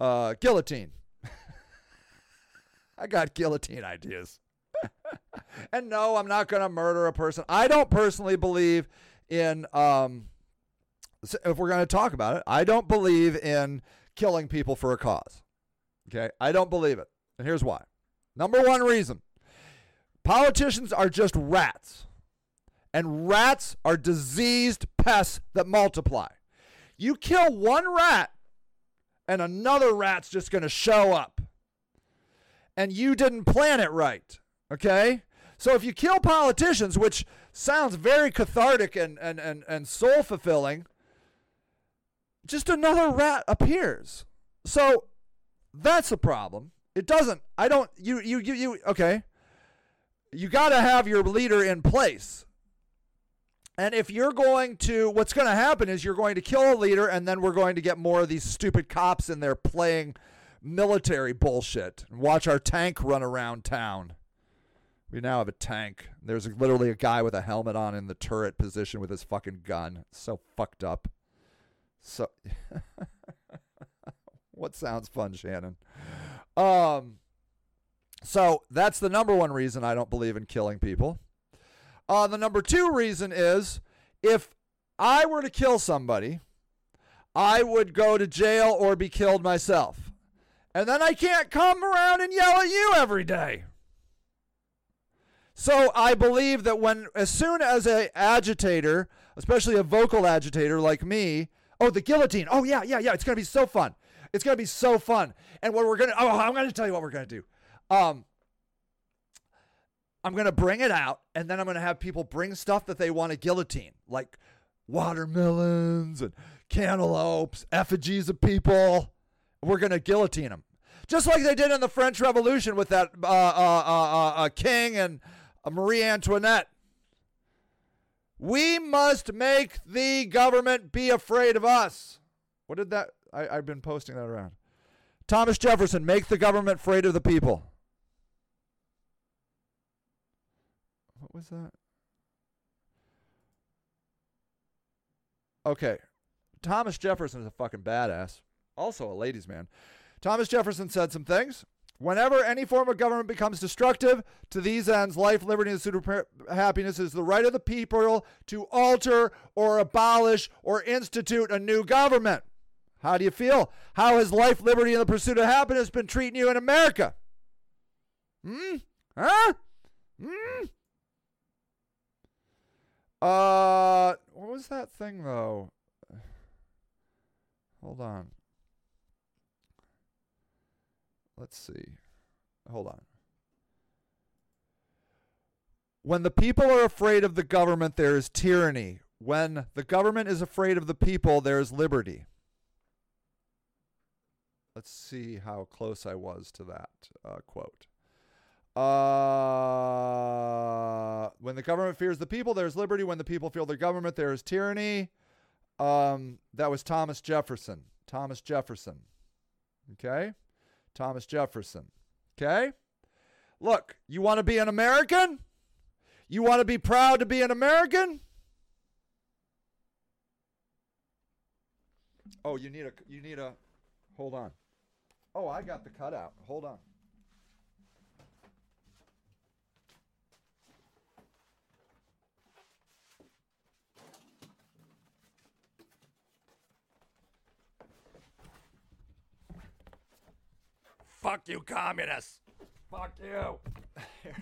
uh, guillotine. I got guillotine ideas. and no, I'm not going to murder a person. I don't personally believe in, um, if we're going to talk about it, I don't believe in killing people for a cause. Okay? I don't believe it. And here's why. Number one reason politicians are just rats. And rats are diseased pests that multiply. You kill one rat, and another rat's just going to show up. And you didn't plan it right. Okay? So if you kill politicians, which sounds very cathartic and, and, and, and soul fulfilling, just another rat appears. So that's a problem. It doesn't. I don't. You you you, you okay. You got to have your leader in place. And if you're going to, what's going to happen is you're going to kill a leader, and then we're going to get more of these stupid cops in there playing military bullshit and watch our tank run around town. We now have a tank. There's literally a guy with a helmet on in the turret position with his fucking gun. So fucked up. So, what sounds fun, Shannon? Um, so that's the number one reason I don't believe in killing people. Uh, the number two reason is if I were to kill somebody, I would go to jail or be killed myself. And then I can't come around and yell at you every day. So I believe that when as soon as a agitator, especially a vocal agitator like me, oh the guillotine. Oh yeah, yeah, yeah, it's going to be so fun. It's going to be so fun. And what we're going to Oh, I'm going to tell you what we're going to do. Um I'm going to bring it out and then I'm going to have people bring stuff that they want to guillotine, like watermelons and cantaloupes, effigies of people. We're going to guillotine them. Just like they did in the French Revolution with that uh, uh, uh, uh, king and Marie Antoinette. We must make the government be afraid of us. What did that? I, I've been posting that around. Thomas Jefferson, make the government afraid of the people. What was that? Okay. Thomas Jefferson is a fucking badass. Also a ladies' man. Thomas Jefferson said some things. Whenever any form of government becomes destructive to these ends, life, liberty, and super happiness is the right of the people to alter or abolish or institute a new government. How do you feel? How has life, liberty, and the pursuit of happiness been treating you in America? Hmm? Huh? Hmm? Uh, what was that thing though? Hold on. Let's see. Hold on. When the people are afraid of the government, there is tyranny. When the government is afraid of the people, there is liberty. Let's see how close I was to that uh, quote. Uh, when the government fears the people, there's liberty. When the people fear the government, there is tyranny. Um, that was Thomas Jefferson. Thomas Jefferson. Okay? Thomas Jefferson. Okay? Look, you want to be an American? You want to be proud to be an American? Oh, you need a you need a hold on. Oh, I got the cutout. Hold on. Fuck you, communists. Fuck you.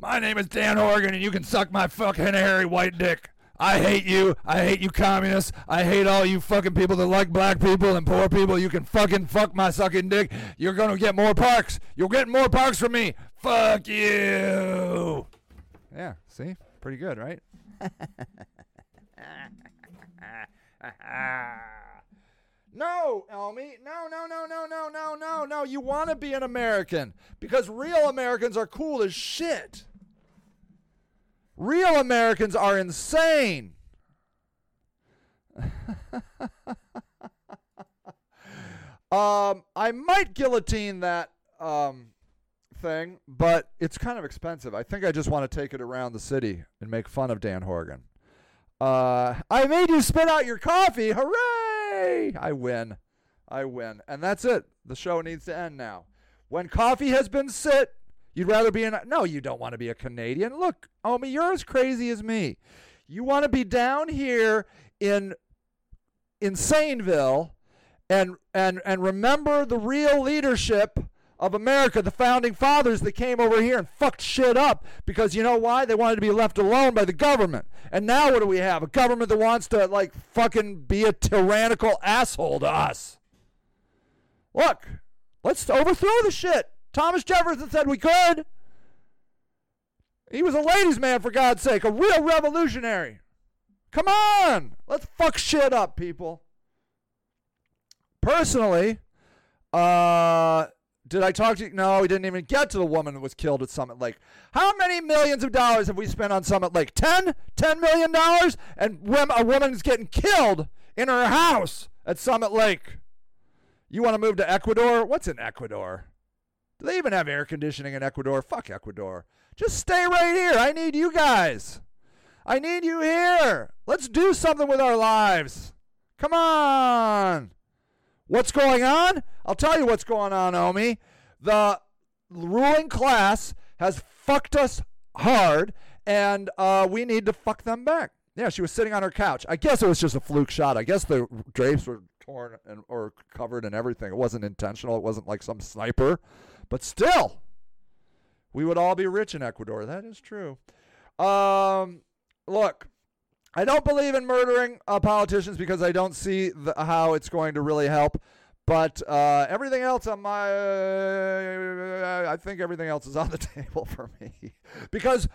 my name is Dan Horrigan, and you can suck my fucking hairy white dick. I hate you. I hate you, communists. I hate all you fucking people that like black people and poor people. You can fucking fuck my sucking dick. You're gonna get more parks. You're getting more parks from me. Fuck you. Yeah, see? Pretty good, right? No, Elmi. No, no, no, no, no, no, no, no. You want to be an American because real Americans are cool as shit. Real Americans are insane. um, I might guillotine that um, thing, but it's kind of expensive. I think I just want to take it around the city and make fun of Dan Horrigan. Uh, I made you spit out your coffee. Hooray! I win. I win. And that's it. The show needs to end now. When coffee has been sit, you'd rather be in. No, you don't want to be a Canadian. Look, Omi, you're as crazy as me. You want to be down here in Insaneville and and and remember the real leadership of America, the founding fathers that came over here and fucked shit up because you know why? They wanted to be left alone by the government. And now what do we have? A government that wants to like fucking be a tyrannical asshole to us. Look, let's overthrow the shit. Thomas Jefferson said we could. He was a ladies' man, for God's sake, a real revolutionary. Come on, let's fuck shit up, people. Personally, uh, did I talk to you? No, we didn't even get to the woman that was killed at Summit Lake. How many millions of dollars have we spent on Summit Lake? Ten? Ten million dollars? And a woman's getting killed in her house at Summit Lake. You want to move to Ecuador? What's in Ecuador? Do they even have air conditioning in Ecuador? Fuck Ecuador. Just stay right here. I need you guys. I need you here. Let's do something with our lives. Come on. What's going on? I'll tell you what's going on, Omi. The ruling class has fucked us hard, and uh, we need to fuck them back. Yeah, she was sitting on her couch. I guess it was just a fluke shot. I guess the drapes were torn and or covered and everything. It wasn't intentional. It wasn't like some sniper, but still, we would all be rich in Ecuador. That is true. Um, look, I don't believe in murdering uh, politicians because I don't see the, how it's going to really help. But uh, everything else on my, uh, I think everything else is on the table for me because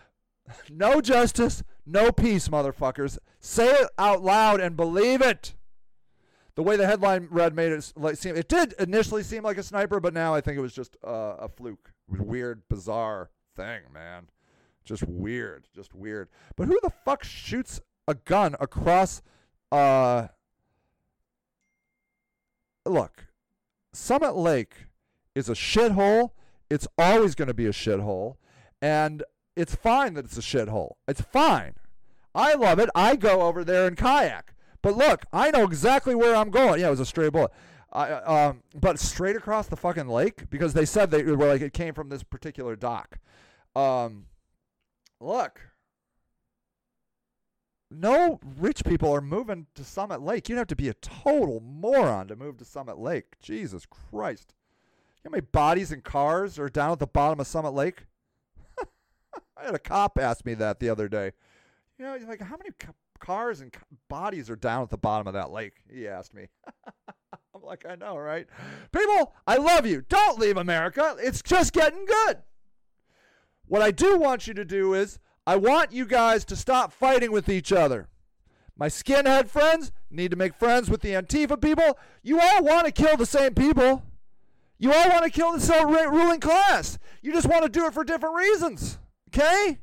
no justice, no peace, motherfuckers. Say it out loud and believe it. The way the headline read made it seem. It did initially seem like a sniper, but now I think it was just uh, a fluke. Weird, bizarre thing, man. Just weird, just weird. But who the fuck shoots a gun across? Uh, look, Summit Lake is a shithole. It's always going to be a shithole, and it's fine that it's a shithole. It's fine. I love it. I go over there and kayak. But look, I know exactly where I'm going. Yeah, it was a stray bullet. I, um, but straight across the fucking lake because they said they were like it came from this particular dock. Um, look, no rich people are moving to Summit Lake. You'd have to be a total moron to move to Summit Lake. Jesus Christ. You know how many bodies and cars are down at the bottom of Summit Lake? I had a cop ask me that the other day. You know, he's like, how many ca- cars and bodies are down at the bottom of that lake? He asked me. I'm like, I know, right? People, I love you. Don't leave America. It's just getting good. What I do want you to do is, I want you guys to stop fighting with each other. My skinhead friends need to make friends with the Antifa people. You all want to kill the same people. You all want to kill the same ruling class. You just want to do it for different reasons. Okay?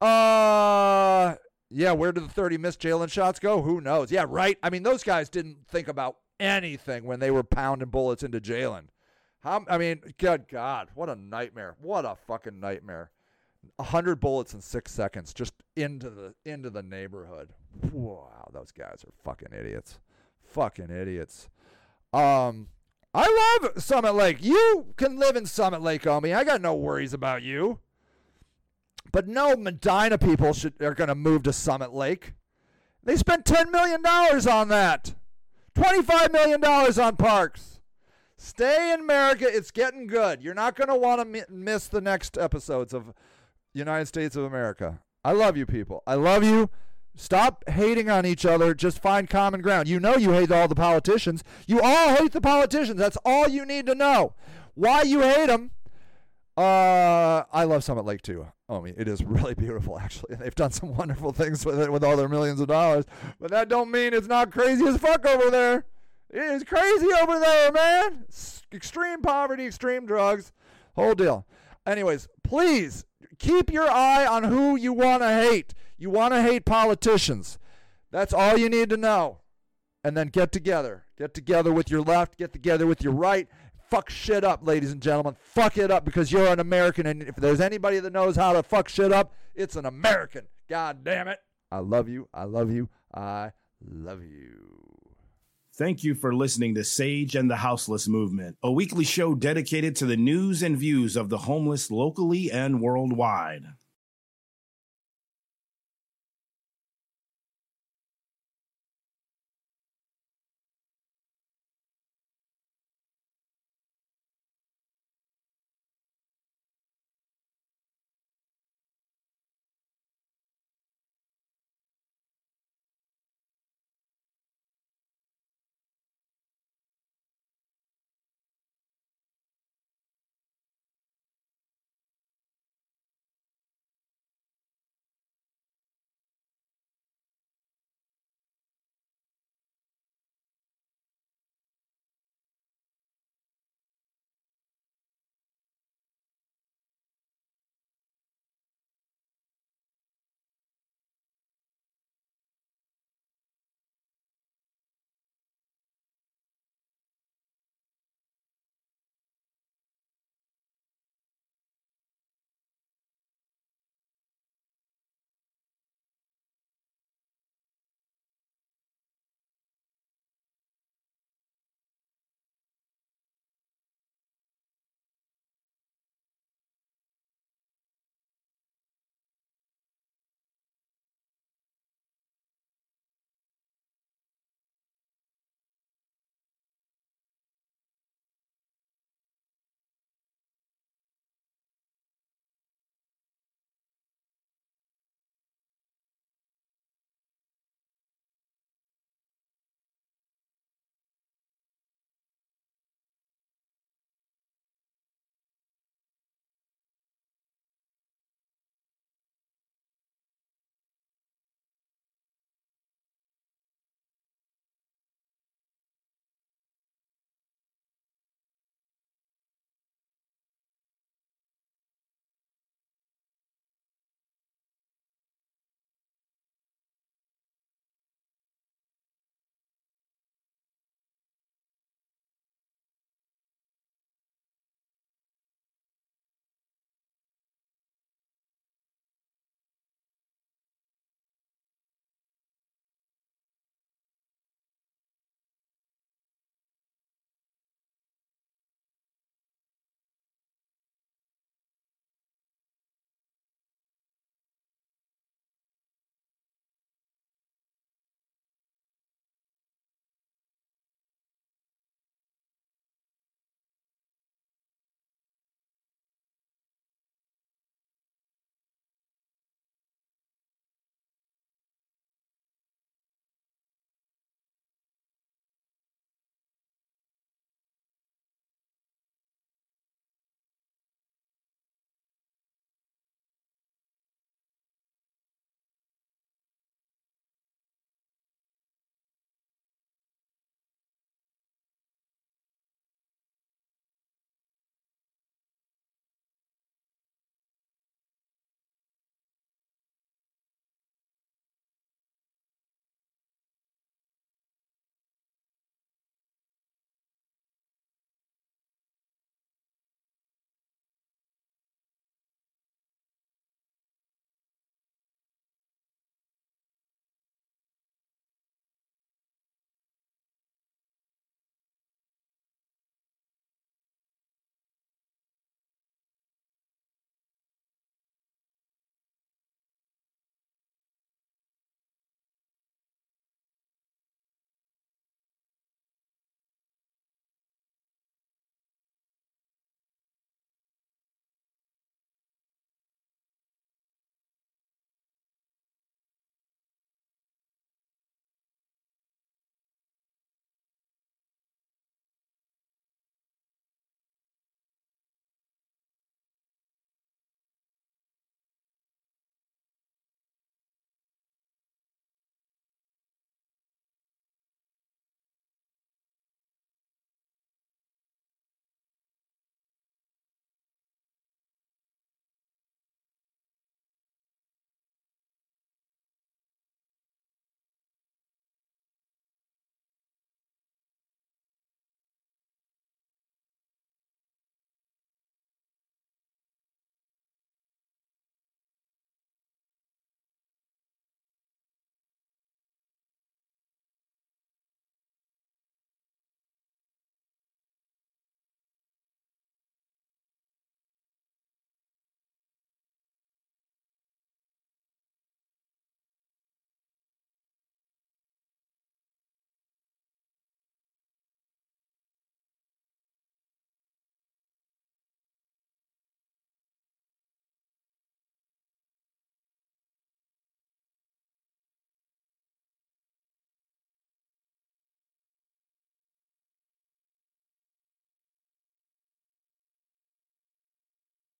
Uh, yeah, where did the 30 missed Jayland shots go? Who knows? Yeah, right. I mean, those guys didn't think about anything when they were pounding bullets into Jayland. I mean, good God, what a nightmare. What a fucking nightmare. A hundred bullets in six seconds just into the into the neighborhood. Wow, those guys are fucking idiots. Fucking idiots. Um, I love Summit Lake. You can live in Summit Lake, Omi. I got no worries about you. But no Medina people should are going to move to Summit Lake. They spent $10 million on that. $25 million on parks. Stay in America. It's getting good. You're not going to want to mi- miss the next episodes of United States of America. I love you people. I love you. Stop hating on each other. Just find common ground. You know you hate all the politicians. You all hate the politicians. That's all you need to know. Why you hate them. Uh, I love Summit Lake too. Oh, I mean, it is really beautiful actually. They've done some wonderful things with it with all their millions of dollars. But that don't mean it's not crazy as fuck over there. It is crazy over there, man. Extreme poverty, extreme drugs, whole deal. Anyways, please keep your eye on who you want to hate. You want to hate politicians. That's all you need to know. And then get together. Get together with your left, get together with your right. Fuck shit up, ladies and gentlemen. Fuck it up because you're an American. And if there's anybody that knows how to fuck shit up, it's an American. God damn it. I love you. I love you. I love you. Thank you for listening to Sage and the Houseless Movement, a weekly show dedicated to the news and views of the homeless locally and worldwide.